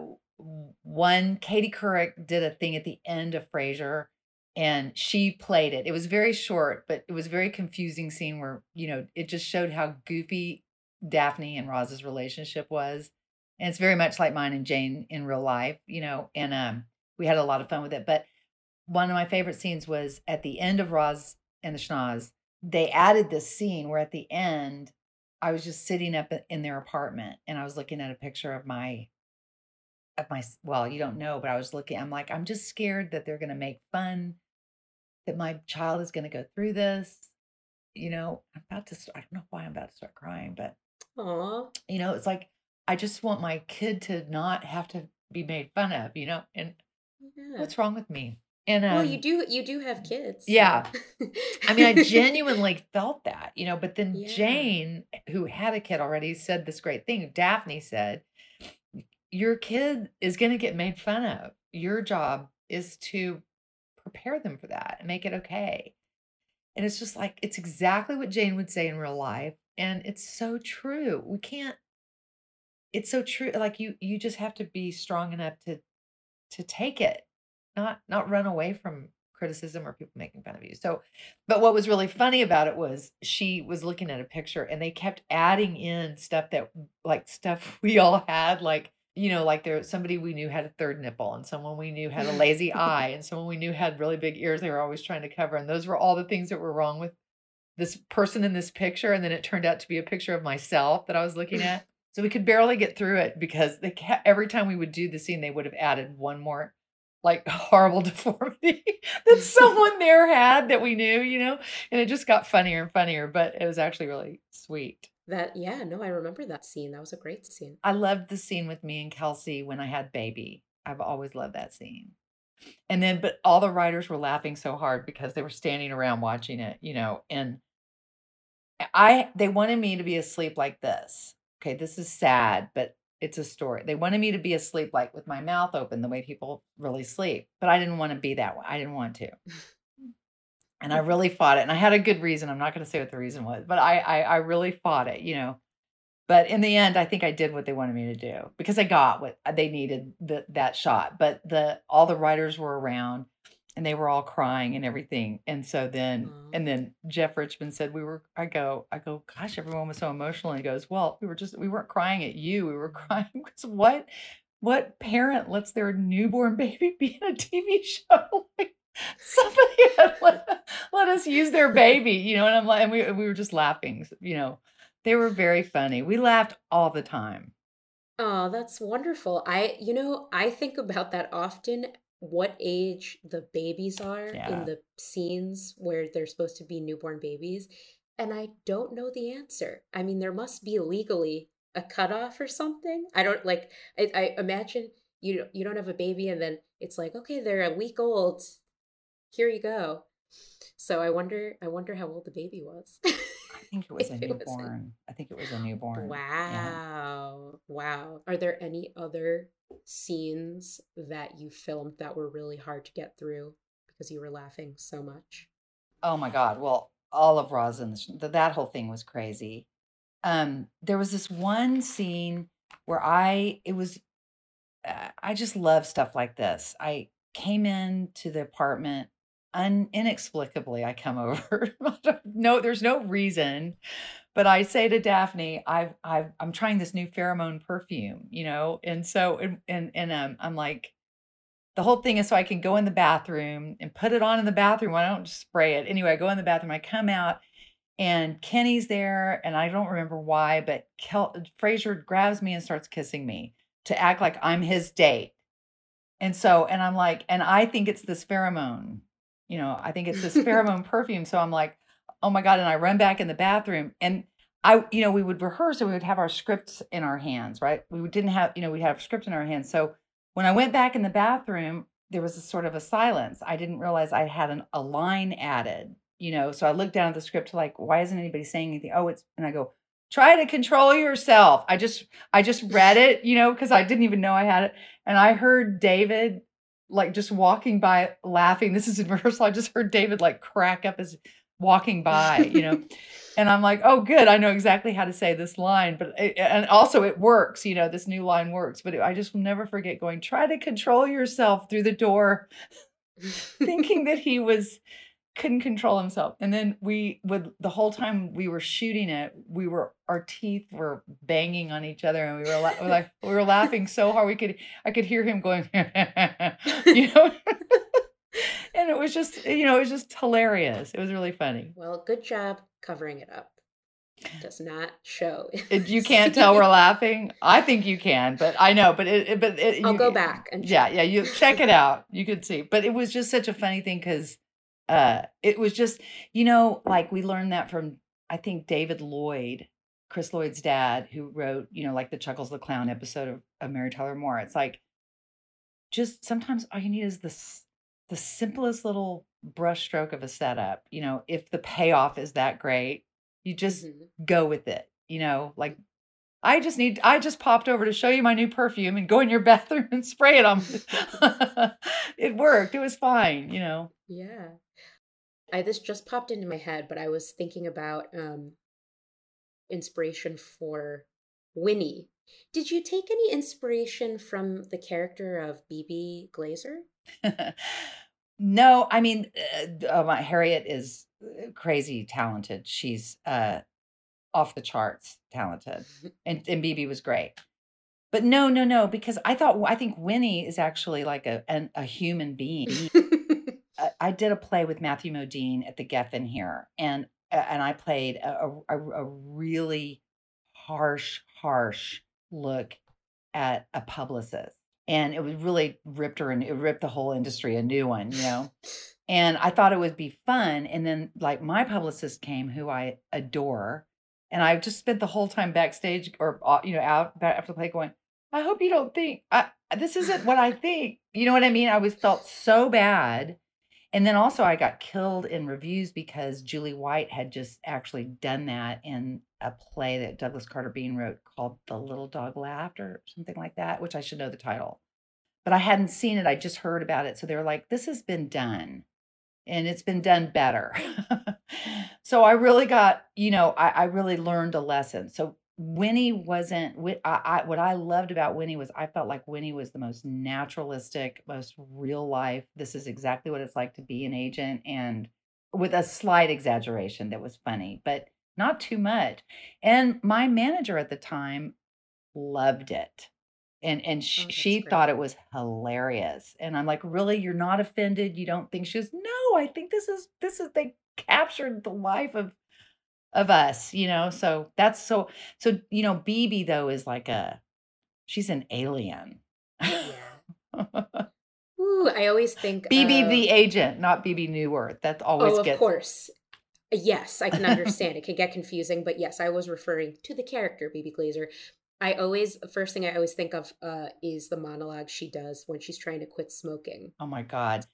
one, Katie Couric did a thing at the end of Frasier, and she played it. It was very short, but it was a very confusing scene where you know it just showed how goofy Daphne and Roz's relationship was, and it's very much like mine and Jane in real life, you know. And um, we had a lot of fun with it. But one of my favorite scenes was at the end of Roz and the Schnoz. They added this scene where at the end, I was just sitting up in their apartment and I was looking at a picture of my of my well, you don't know, but I was looking, I'm like, I'm just scared that they're gonna make fun, that my child is gonna go through this. You know, I'm about to I don't know why I'm about to start crying, but Aw, you know, it's like I just want my kid to not have to be made fun of, you know, and yeah. what's wrong with me? And um well, you do you do have kids. so- yeah. I mean, I genuinely felt that, you know, but then Yeah. Jane, who had a kid already, said this great thing. Daphne said, Your kid is going to get made fun of. Your job is to prepare them for that and make it okay. And it's just like, it's exactly what Jane would say in real life. And it's so true. We can't, it's so true. Like you, you just have to be strong enough to, to take it, not, not run away from criticism or people making fun of you. So, but what was really funny about it was she was looking at a picture and they kept adding in stuff that like stuff we all had, like, you know, like there somebody we knew had a third nipple and someone we knew had a lazy eye and someone we knew had really big ears they were always trying to cover. And those were all the things that were wrong with this person in this picture. And then it turned out to be a picture of myself that I was looking at. So we could barely get through it because they kept, every time we would do the scene, they would have added one more like horrible deformity that someone there had that we knew, you know, and it just got funnier and funnier, but it was actually really sweet. That yeah, no, I remember that scene. That was a great scene. I loved the scene with me and Kelsey when I had baby. I've always loved that scene. And then, mm-hmm. but all the writers were laughing so hard because they were standing around watching it, you know, and I, they wanted me to be asleep like this. Okay, this is sad, but it's a story. They wanted me to be asleep like with my mouth open, the way people really sleep. But I didn't want to be that way. I didn't want to. And I really fought it. And I had a good reason. I'm not going to say what the reason was, but I, I I really fought it, you know. But in the end, I think I did what they wanted me to do because I got what they needed the, that shot. But the all the writers were around and they were all crying and everything. And so then, Aw. and then Jeff Richman said, we were, I go, I go, gosh, everyone was so emotional. And he goes, well, we were just, we weren't crying at you. We were crying because what, what parent lets their newborn baby be in a TV show? Like somebody had let, let us use their baby, you know? And I'm like, and we, we were just laughing, you know, they were very funny. We laughed all the time. Oh, that's wonderful. I, you know, I think about that often, what age the babies are Yeah. in the scenes where they're supposed to be newborn babies, and I don't know the answer. I mean, there must be legally a cutoff or something. I don't like I, I imagine you you don't have a baby and then it's like, okay, they're a week old. Here you go. So I wonder I wonder how old the baby was. I think it was a If was a- newborn. I think it was a newborn. Yeah. Wow. Wow. Are there any other scenes that you filmed that were really hard to get through because you were laughing so much? Oh my God. Well, all of Rosin's, th- that whole thing was crazy. Um, there was this one scene where I, it was, uh, I just love stuff like this. I came into the apartment un, inexplicably. I come over. no, there's no reason, but I say to Daphne, I've, I've, I'm trying this new pheromone perfume, you know, and so, and, and, and um, I'm like, the whole thing is so I can go in the bathroom and put it on in the bathroom. I don't spray it. Anyway, I go in the bathroom, I come out, and Kenny's there, and I don't remember why, but Kel- Frasier grabs me and starts kissing me to act like I'm his date. And so, and I'm like, and I think it's this pheromone, you know, I think it's this pheromone perfume. So I'm like, oh my God. And I run back in the bathroom and I, you know, we would rehearse and we would have our scripts in our hands, right? We didn't have, you know, we'd have a script in our hands. So when I went back in the bathroom, there was a sort of a silence. I didn't realize I had an, a line added, you know. So I looked down at the script, like, why isn't anybody saying anything? Oh, it's, and I go, try to control yourself. I just, I just read it, you know, because I didn't even know I had it. And I heard David like just walking by laughing. This is in rehearsal. I just heard David like crack up as walking by, you know. and I'm like, oh, good. I know exactly how to say this line. But it, and also it works, you know, this new line works. But I just will never forget going, try to control yourself through the door, thinking that he was couldn't control himself. And then we would the whole time we were shooting it, we were our teeth were banging on each other, and we were la- like we were laughing so hard we could I could hear him going, you know. and it was just you know it was just hilarious. It was really funny. Well, good job covering it up. It Does not show. Uh, you can't tell we're laughing. I think you can, but I know. But it, it- but it, I'll you- go back and yeah, check. yeah. You check it out. You could see. But it was just such a funny thing because uh, it was just you know like we learned that from I think David Lloyd, Chris Lloyd's dad, who wrote you know like the Chuckles the Clown episode of, of Mary Tyler Moore. It's like just sometimes all you need is this the simplest little brushstroke of a setup. You know, if the payoff is that great, you just Mhm. go with it. You know, like I just need I just popped over to show you my new perfume and go in your bathroom and spray it on. it worked. It was fine, you know. Yeah. I this just popped into my head, but I was thinking about um inspiration for Winnie. Did you take any inspiration from the character of Bebe Glazer? no, I mean uh, uh, my Harriet is uh, crazy talented. She's uh off the charts talented. And and Bebe was great. But no, no, no, because I thought I think Winnie is actually like a an, a human being. I- did a play with Matthew Modine at the Geffen here, and and I played a, a, a a really harsh, harsh look at a publicist. And it was really ripped her and it ripped the whole industry a new one, you know. and I thought it would be fun. And then like my publicist came, who I adore, and I just spent the whole time backstage or uh, you know out after the play going. I hope you don't think I, this isn't what I think. You know what I mean? I was felt so bad and then also I got killed in reviews because Julie White had just actually done that in a play that Douglas Carter Beane wrote called The Little Dog Laughed or something like that, which I should know the title. But I hadn't seen it. I just heard about it. So they were like, this has been done and it's been done better. so I really got, you know, I, I really learned a lesson. So Winnie wasn't I, I what I loved about Winnie was I felt like Winnie was the most naturalistic, most real life. This is exactly what it's like to be an agent and with a slight exaggeration that was funny, but not too much. And my manager at the time loved it. And and oh, sh- Oh, she that's thought it was hilarious. And I'm like, "Really? You're not offended? You don't think?" She goes, "No, I think this is this is they captured the life of of us, you know. So that's so so you know, Bebe though is like a she's an alien. Yeah. Ooh, I always think Bebe of, the agent, not Bebe Neuwirth. That's always oh, of gets course. Yes, I can understand. it can get confusing, but yes, I was referring to the character Bebe Glazer. I always first thing I always think of uh, is the monologue she does when she's trying to quit smoking. Oh my god.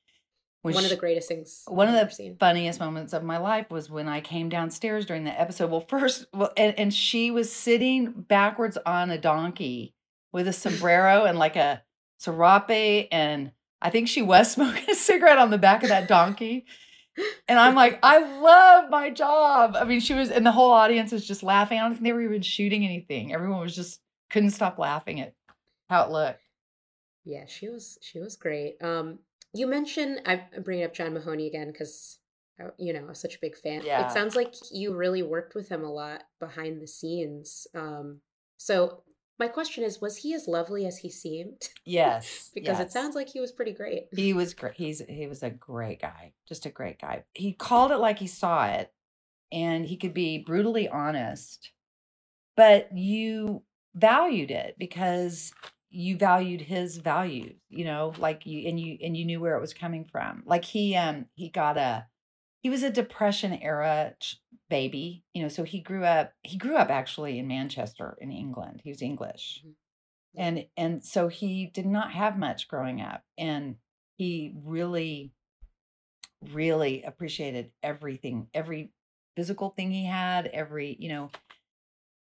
When One of the greatest things one of I've the seen. funniest moments of my life was when I came downstairs during the episode. Well, first, well, and, and she was sitting backwards on a donkey with a sombrero and like a serape, and I think she was smoking a cigarette on the back of that donkey. And I'm like, I love my job. I mean, she was, and the whole audience was just laughing. I don't think they were even shooting anything. Everyone was just couldn't stop laughing at how it looked. Yeah, she was she was great. Um, you mentioned I- I'm bringing up John Mahoney again because you know I'm such a big fan. Yeah. It sounds like you really worked with him a lot behind the scenes. Um, so my question is, was he as lovely as he seemed? Yes, because it sounds like he was pretty great. He was great. He's he was a great guy, just a great guy. He called it like he saw it, and he could be brutally honest, but you valued it because you valued his values. You know, like you and you and you knew where it was coming from. Like he um he got a he was a depression era ch- baby. You know, so he grew up. He grew up actually in Manchester in England. He was English Mhm. and and so he did not have much growing up and he really really appreciated everything every physical thing he had every you know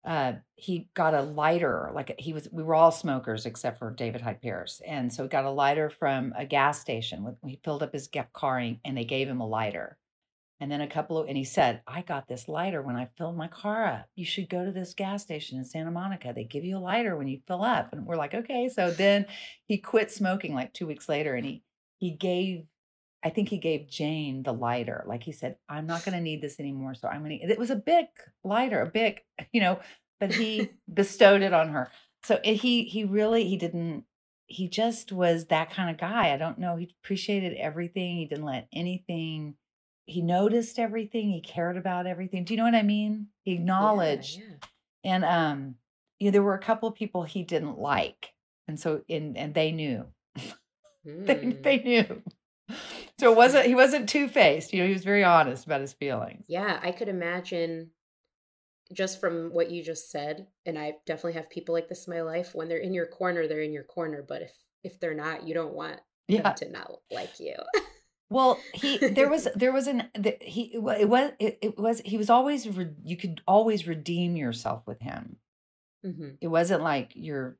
uh he got a lighter like he was we were all smokers except for david hyde pierce and so he got a lighter from a gas station he filled up his car and and they gave him a lighter and then a couple of, and he said, I got this lighter when I filled my car up. You should go to this gas station in Santa Monica. They give you a lighter when you fill up. And we're like, okay. So then he quit smoking like two weeks later and he, he gave, I think he gave Jane the lighter. Like he said, I'm not going to need this anymore. So I'm going to, it was a big lighter, a big, you know, but he bestowed it on her. So it, he, he really, he didn't, he just was that kind of guy. I don't know. He appreciated everything. He didn't let anything he noticed everything he cared about everything do you know what i mean he acknowledged yeah. and um you know there were a couple of people he didn't like and so and and they knew they, Mm. they knew so it wasn't he wasn't two-faced you know he was very honest about his feelings Yeah, I could imagine just from what you just said, and I definitely have people like this in my life. When they're in your corner, they're in your corner. But if if they're not, you don't want yeah them to not like you. well he there was there was an the, he it it was it, it was he was always re, you could always redeem yourself with him hmm it wasn't like you're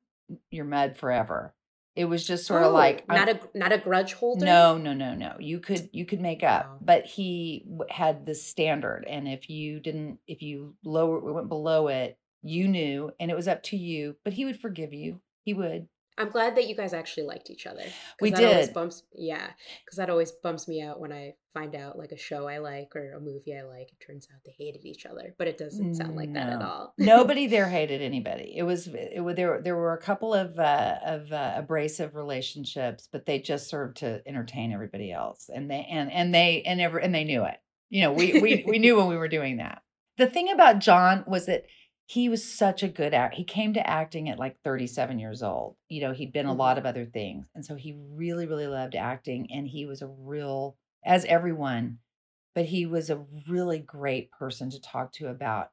you're mud forever it was just sort of oh, like I'm- not a not a grudge holder. No, no, no, no. You could you could make up, Wow. but he had this standard, and if you didn't, if you lower went below it, you knew, and it was up to you. But he would forgive you. He would. I'm glad that you guys actually liked each other. We did. bumps, yeah, because that always bumps me out when I find out like a show I like or a movie I like. It turns out they hated each other, but it doesn't sound like that at all. Nobody there hated anybody. It was it was there. There were a couple of uh, of uh, abrasive relationships, but they just served to entertain everybody else, and they and and they and ever and they knew it. You know, we we we knew when we were doing that. The thing about John was that he was such a good act. He came to acting at like 37 years old. You know, he'd been a lot of other things. And so he really, really loved acting. And he was a real, as everyone, but he was a really great person to talk to about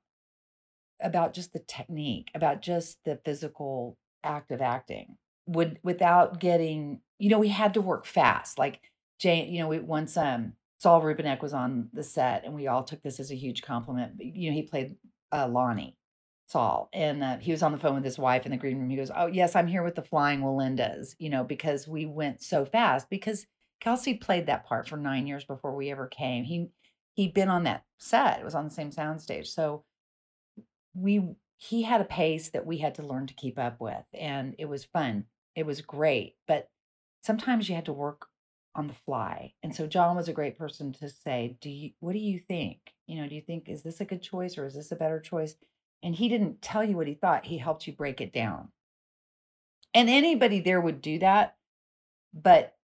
about just the technique, about just the physical act of acting. Would without getting, you know, we had to work fast. Like Jane, you know, we once um Saul Rubinek was on the set and we all took this as a huge compliment. You know, he played uh, Donny Saul and uh, he was on the phone with his wife in the green room. He goes, "Oh yes, I'm here with the Flying Wallendas," you know, because we went so fast. Because Kelsey played that part for nine years before we ever came. He he'd been on that set. It was on the same soundstage, so we he had a pace that we had to learn to keep up with, and it was fun. It was great, but sometimes you had to work on the fly. And so John was a great person to say, "Do you what do you think? You know, do you think is this a good choice or is this a better choice?" And he didn't tell you what he thought. He helped you break it down. And anybody there would do that, but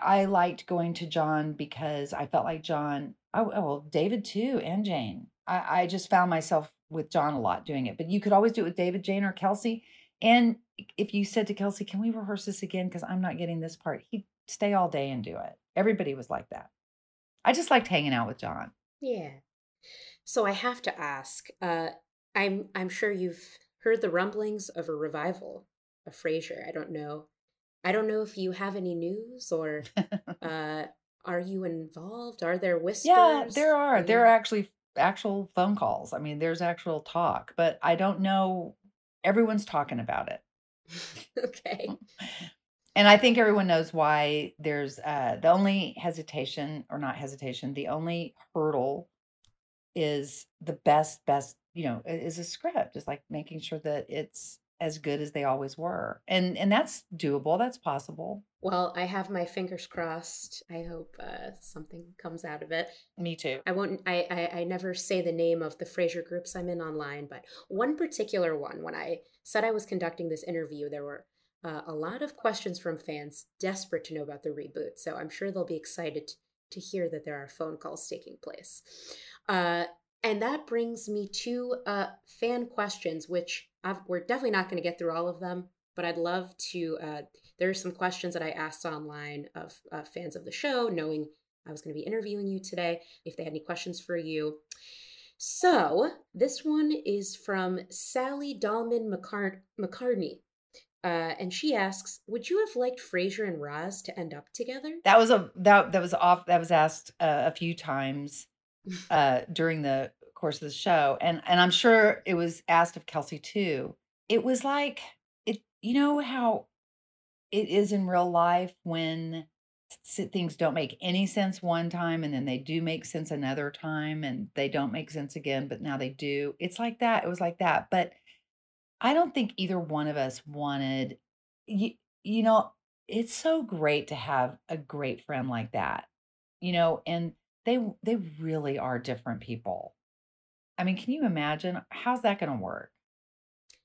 I liked going to John because I felt like John, oh, oh, well, David too, and Jane. I, I just found myself with John a lot doing it, but you could always do it with David, Jane, or Kelsey. And if you said to Kelsey, can we rehearse this again? Because I'm not getting this part, he'd stay all day and do it. Everybody was like that. I just liked hanging out with John. Yeah. So I have to ask. Uh, I'm I'm sure you've heard the rumblings of a revival of Frasier. I don't know. I don't know if you have any news or uh, are you involved? Are there whispers? Yeah, there are. There are actually actual phone calls. I mean, there's actual talk, but I don't know. Everyone's talking about it. okay. And I think everyone knows why there's uh the only hesitation or not hesitation, the only hurdle is the best best, you know, i- is a script. It's like making sure that it's as good as they always were. And and that's doable. That's possible. Well, I have my fingers crossed. I hope uh, something comes out of it. Me too. I won't. I, I I never say the name of the Frasier groups I'm in online, but one particular one. When I said I was conducting this interview, there were uh, a lot of questions from fans desperate to know about the reboot. So I'm sure they'll be excited to hear that there are phone calls taking place. Uh, and that brings me to uh, fan questions, which I've, we're definitely not going to get through all of them, but I'd love to. Uh, there are some questions that I asked online of uh, fans of the show, knowing I was going to be interviewing you today, if they had any questions for you. So this one is from Sally Dahlman McCart- McCartney. Uh, and she asks, "Would you have liked Frasier and Roz to end up together?" That was a that that was off that was asked uh, a few times uh during the course of the show and and I'm sure it was asked of Kelsey too. It was like it you know how it is in real life when things don't make any sense one time and then they do make sense another time and they don't make sense again but now they do. It's like that. It was like that. But I don't think either one of us wanted you, you know, it's so great to have a great friend like that. You know, and they they really are different people. I mean, can you imagine how's that going to work?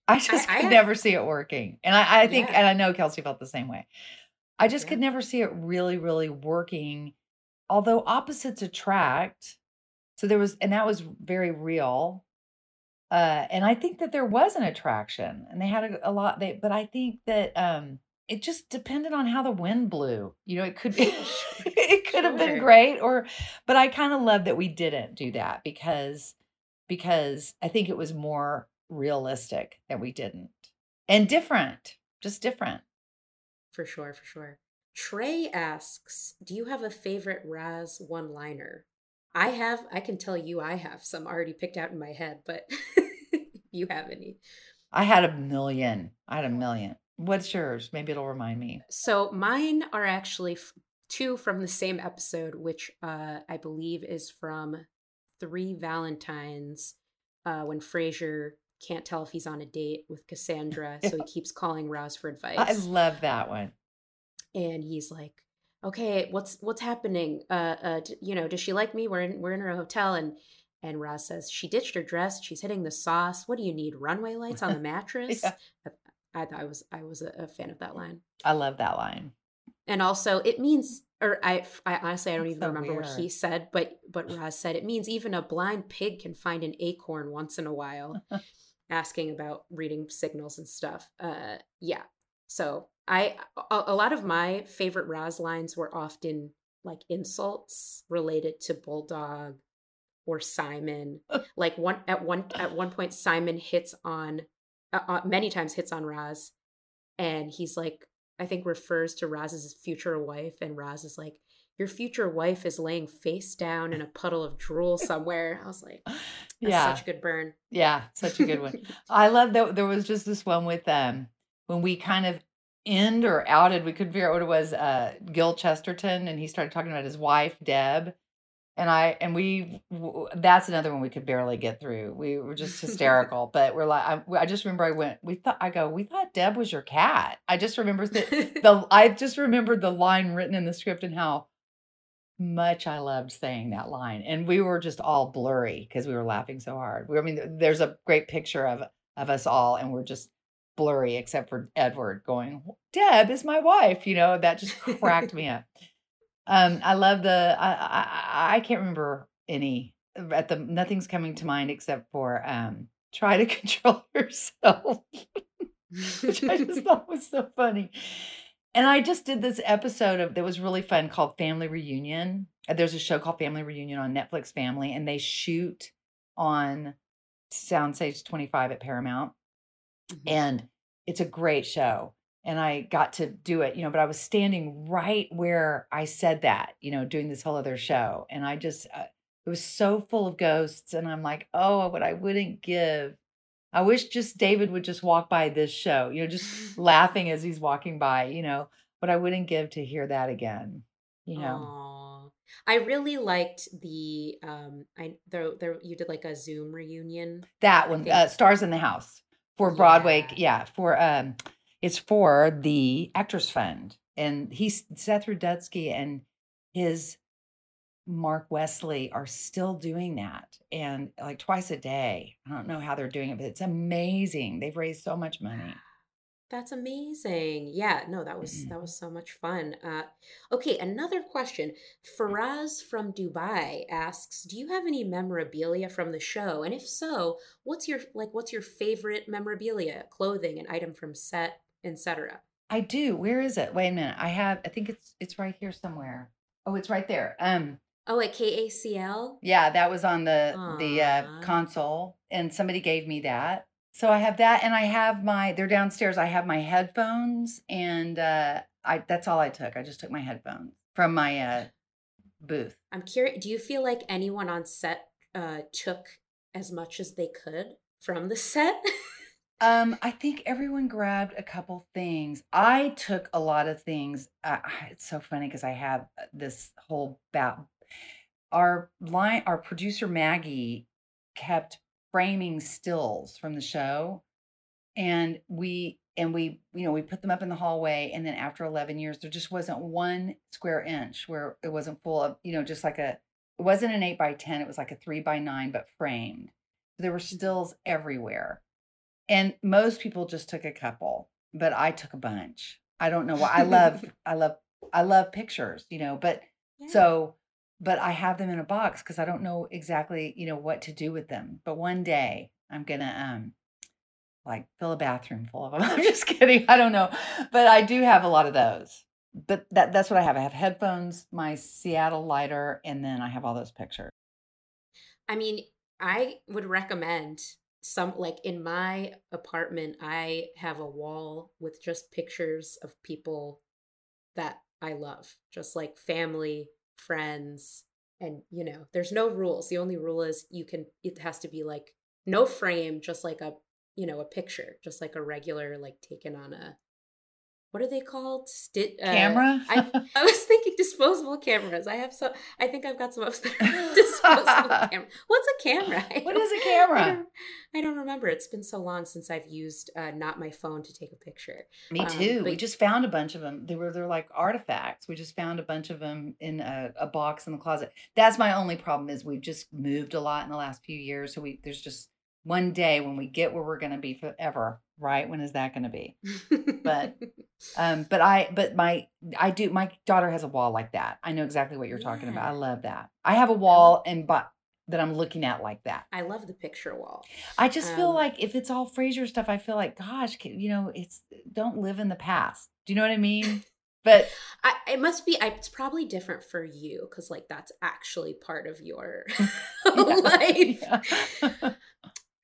I just I could have- never see it working. And I, I think, Yeah. and I know Kelsey felt the same way. I just could never see it really, really working. Although opposites attract. So there was, and that was very real. Uh, and I think that there was an attraction and they had a, a lot they, but I think that, um, it just depended on how the wind blew. You know, it could be, it could have been great or, but I kind of love that we didn't do that because, because I think it was more realistic that we didn't and different, just different. For sure, for sure. Trey asks, "Do you have a favorite Roz one-liner?" I have. I can tell you, I have some already picked out in my head, but you have any? I had a million. I had a million. What's yours? Maybe it'll remind me. So mine are actually f- two from the same episode, which uh, I believe is from Three Valentines, uh, when Frasier can't tell if he's on a date with Cassandra, so he keeps calling Roz for advice. I love that one. and he's like okay what's what's happening uh uh d- you know does she like me we're in we're in her hotel and and Roz says she ditched her dress she's hitting the sauce what do you need runway lights on the mattress Yeah. I thought I was I was a, a fan of that line I love that line. and also it means or I, I honestly I don't That's even so remember what he said, but but Roz said it means even a blind pig can find an acorn once in a while, asking about reading signals and stuff. Uh, yeah. So I a, a lot of my favorite Roz lines were often like insults related to Bulldog or Simon. like one at one at one point Simon hits on uh, uh, many times hits on Roz, and he's like I think refers to Roz as his future wife, and Roz is like, "Your future wife is laying face down in a puddle of drool somewhere." I was like, "That's Yeah. such a good burn." Yeah, such a good one. I love that there was just this one with um when we kind of end or outed, we couldn't figure out what it was, uh Gil Chesterton, and he started talking about his wife, Deb. And I and we that's another one we could barely get through. We were just hysterical, but we're like I, I just remember I went we thought I go we thought Deb was your cat. I just remember the I just remembered the line written in the script and how much I loved saying that line. And we were just all blurry because we were laughing so hard. We, I mean, there's a great picture of of us all, and we're just blurry except for Edward going, "Deb is my wife." You know, that just cracked me up. Um, I love the. I, I I can't remember any at the. Nothing's coming to mind except for um, try to control yourself which I just thought was so funny. And I just did this episode of that was really fun called Family Reunion. Uh, There's a show called Family Reunion on Netflix Family, and they shoot on Soundstage 25 at Paramount. Mhm. And it's a great show. And I got to do it, you know, but I was standing right where I said that, you know, doing this whole other show. And I just, uh, it was so full of ghosts. And I'm like, oh, what I wouldn't give. I wish just David would just walk by this show, you know, just laughing as he's walking by, you know, what I wouldn't give to hear that again, you know. Aw. I really liked the um I there there you did like a Zoom reunion. That one, uh, Stars in the House for Broadway. Yeah. Yeah, for um, it's for the Actors Fund, and he's Seth Rudetsky and his Mark Wesley are still doing that, and like twice a day. I don't know how they're doing it, but it's amazing. They've raised so much money. That's amazing. Yeah, no, that was Mhm. that was so much fun. Uh, okay, another question. Faraz from Dubai asks, "Do you have any memorabilia from the show? And if so, what's your like what's your favorite memorabilia, clothing, an item from set, etc.?" I do. Where is it? Wait a minute. I have. I think it's it's right here somewhere. Oh, it's right there. Um. Oh, at KACL? Yeah, that was on the the uh, console, and somebody gave me that. So I have that, and I have my. They're downstairs. I have my headphones, and uh, I. That's all I took. I just took my headphones from my uh, booth. I'm curious, do you feel like anyone on set uh took as much as they could from the set? Um, I think everyone grabbed a couple things. I took a lot of things. Uh, it's so funny because I have uh, this whole bat. Our line, our producer Maggie kept framing stills from the show, and we and we you know we put them up in the hallway. And then after eleven years, there just wasn't one square inch where it wasn't full of you know just like a. It wasn't an eight by ten. It was like a three by nine, but framed. There were stills everywhere. And most people just took a couple, but I took a bunch. I don't know why. I love, I love, I love pictures, you know, but Yeah. so, but I have them in a box because I don't know exactly, you know, what to do with them. But one day I'm gonna, um, like fill a bathroom full of them. I'm just kidding. I don't know, but I do have a lot of those. But that that's what I have. I have headphones, my Seattle lighter, and then I have all those pictures. I mean, I would recommend some like in my apartment, I have a wall with just pictures of people that I love, just like family, friends, and you know, there's no rules. The only rule is you can it has to be like no frame, just like a you know, a picture, just like a regular like taken on a what are they called? Sti- uh, Camera? I, I was thinking disposable cameras. I have some. I think I've got some upstairs. disposable camera. What's a camera? I What is camera? don't, I don't remember. It's been so long since I've used uh, not my phone to take a picture. Me Um, too. we just found a bunch of them. They were they're like artifacts. We just found a bunch of them in a, a box in the closet. That's my only problem is we've just moved a lot in the last few years. So we there's just one day when we get where we're going to be forever, right? When is that going to be? But um but I but my I do my daughter has a wall like that. I know exactly what you're talking about. I love that. I have a wall and but that I'm looking at like that. I love the picture wall. I just feel Um, like if it's all Frasier stuff, I feel like, gosh, you know, it's don't live in the past. Do you know what I mean? But I, it must be. I, it's probably different for you because, like, that's actually part of your life. Yeah.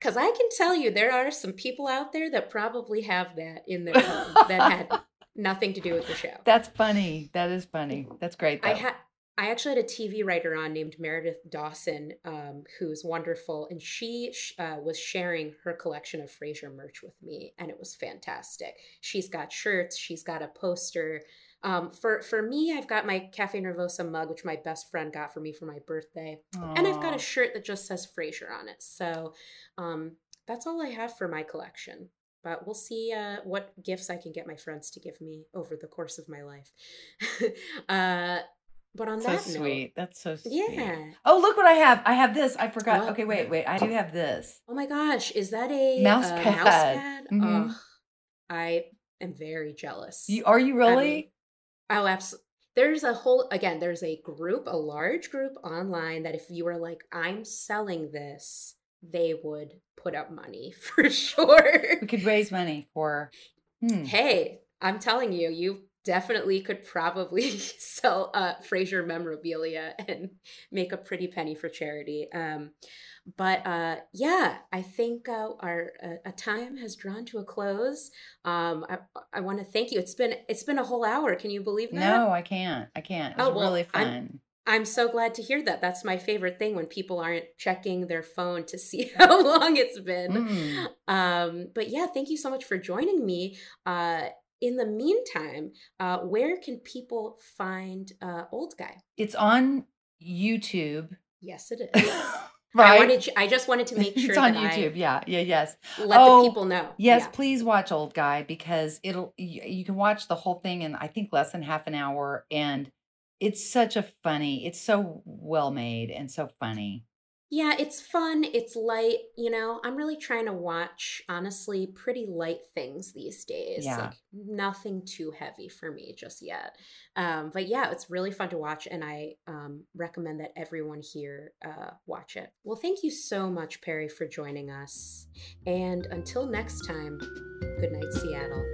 Because I can tell you, there are some people out there that probably have that in their home that had nothing to do with the show. That's funny. That is funny. That's great. Though. I had. I actually had a TV writer on named Meredith Dawson, um, who's wonderful, and she sh- uh, was sharing her collection of Frasier merch with me, and it was fantastic. She's got shirts, she's got a poster. Um, for for me, I've got my Cafe Nervosa mug, which my best friend got for me for my birthday, and I've got a shirt that just says Frasier on it. So um, that's all I have for my collection. But we'll see uh, what gifts I can get my friends to give me over the course of my life. uh, but on so that sweet. That's so sweet. yeah. Oh, look what I have. I have this. I forgot. What? Okay, wait, wait. I do have this. Oh my gosh, is that a Mouse uh, pad. mouse pad? Mhm. Ugh, I am very jealous. You, are you really? Oh, absolutely. There's a whole again. There's a group, a large group online that if you were like, I'm selling this, they would put up money for sure. we could raise money for. Hmm. hey, I'm telling you, you definitely could probably sell uh Frasier memorabilia and make a pretty penny for charity. Um but uh yeah, I think uh, our uh, a time has drawn to a close. Um I I want to thank you. It's been it's been a whole hour. Can you believe that? No, I can't. I can't. It was Oh, well, really I'm- fun. I'm so glad to hear that. That's my favorite thing when people aren't checking their phone to see how long it's been. Mm. Um, but yeah, thank you so much for joining me. Uh, in the meantime, uh, where can people find uh, Old Guy? It's on YouTube. Yes, it is. right. I wanted. I just wanted to make sure it's on YouTube. yeah. Yeah. Yes. Let Oh, the people know. Yes, Yeah. please watch Old Guy because it'll you, you can watch the whole thing in I think less than half an hour and it's such a funny. It's so well made and so funny. Yeah, it's fun. It's light. You know, I'm really trying to watch, honestly, pretty light things these days. Yeah. Like nothing too heavy for me just yet. Um, but yeah, it's really fun to watch, and I um, recommend that everyone here uh, watch it. Well, thank you so much, Peri, for joining us. And until next time, good night, Seattle.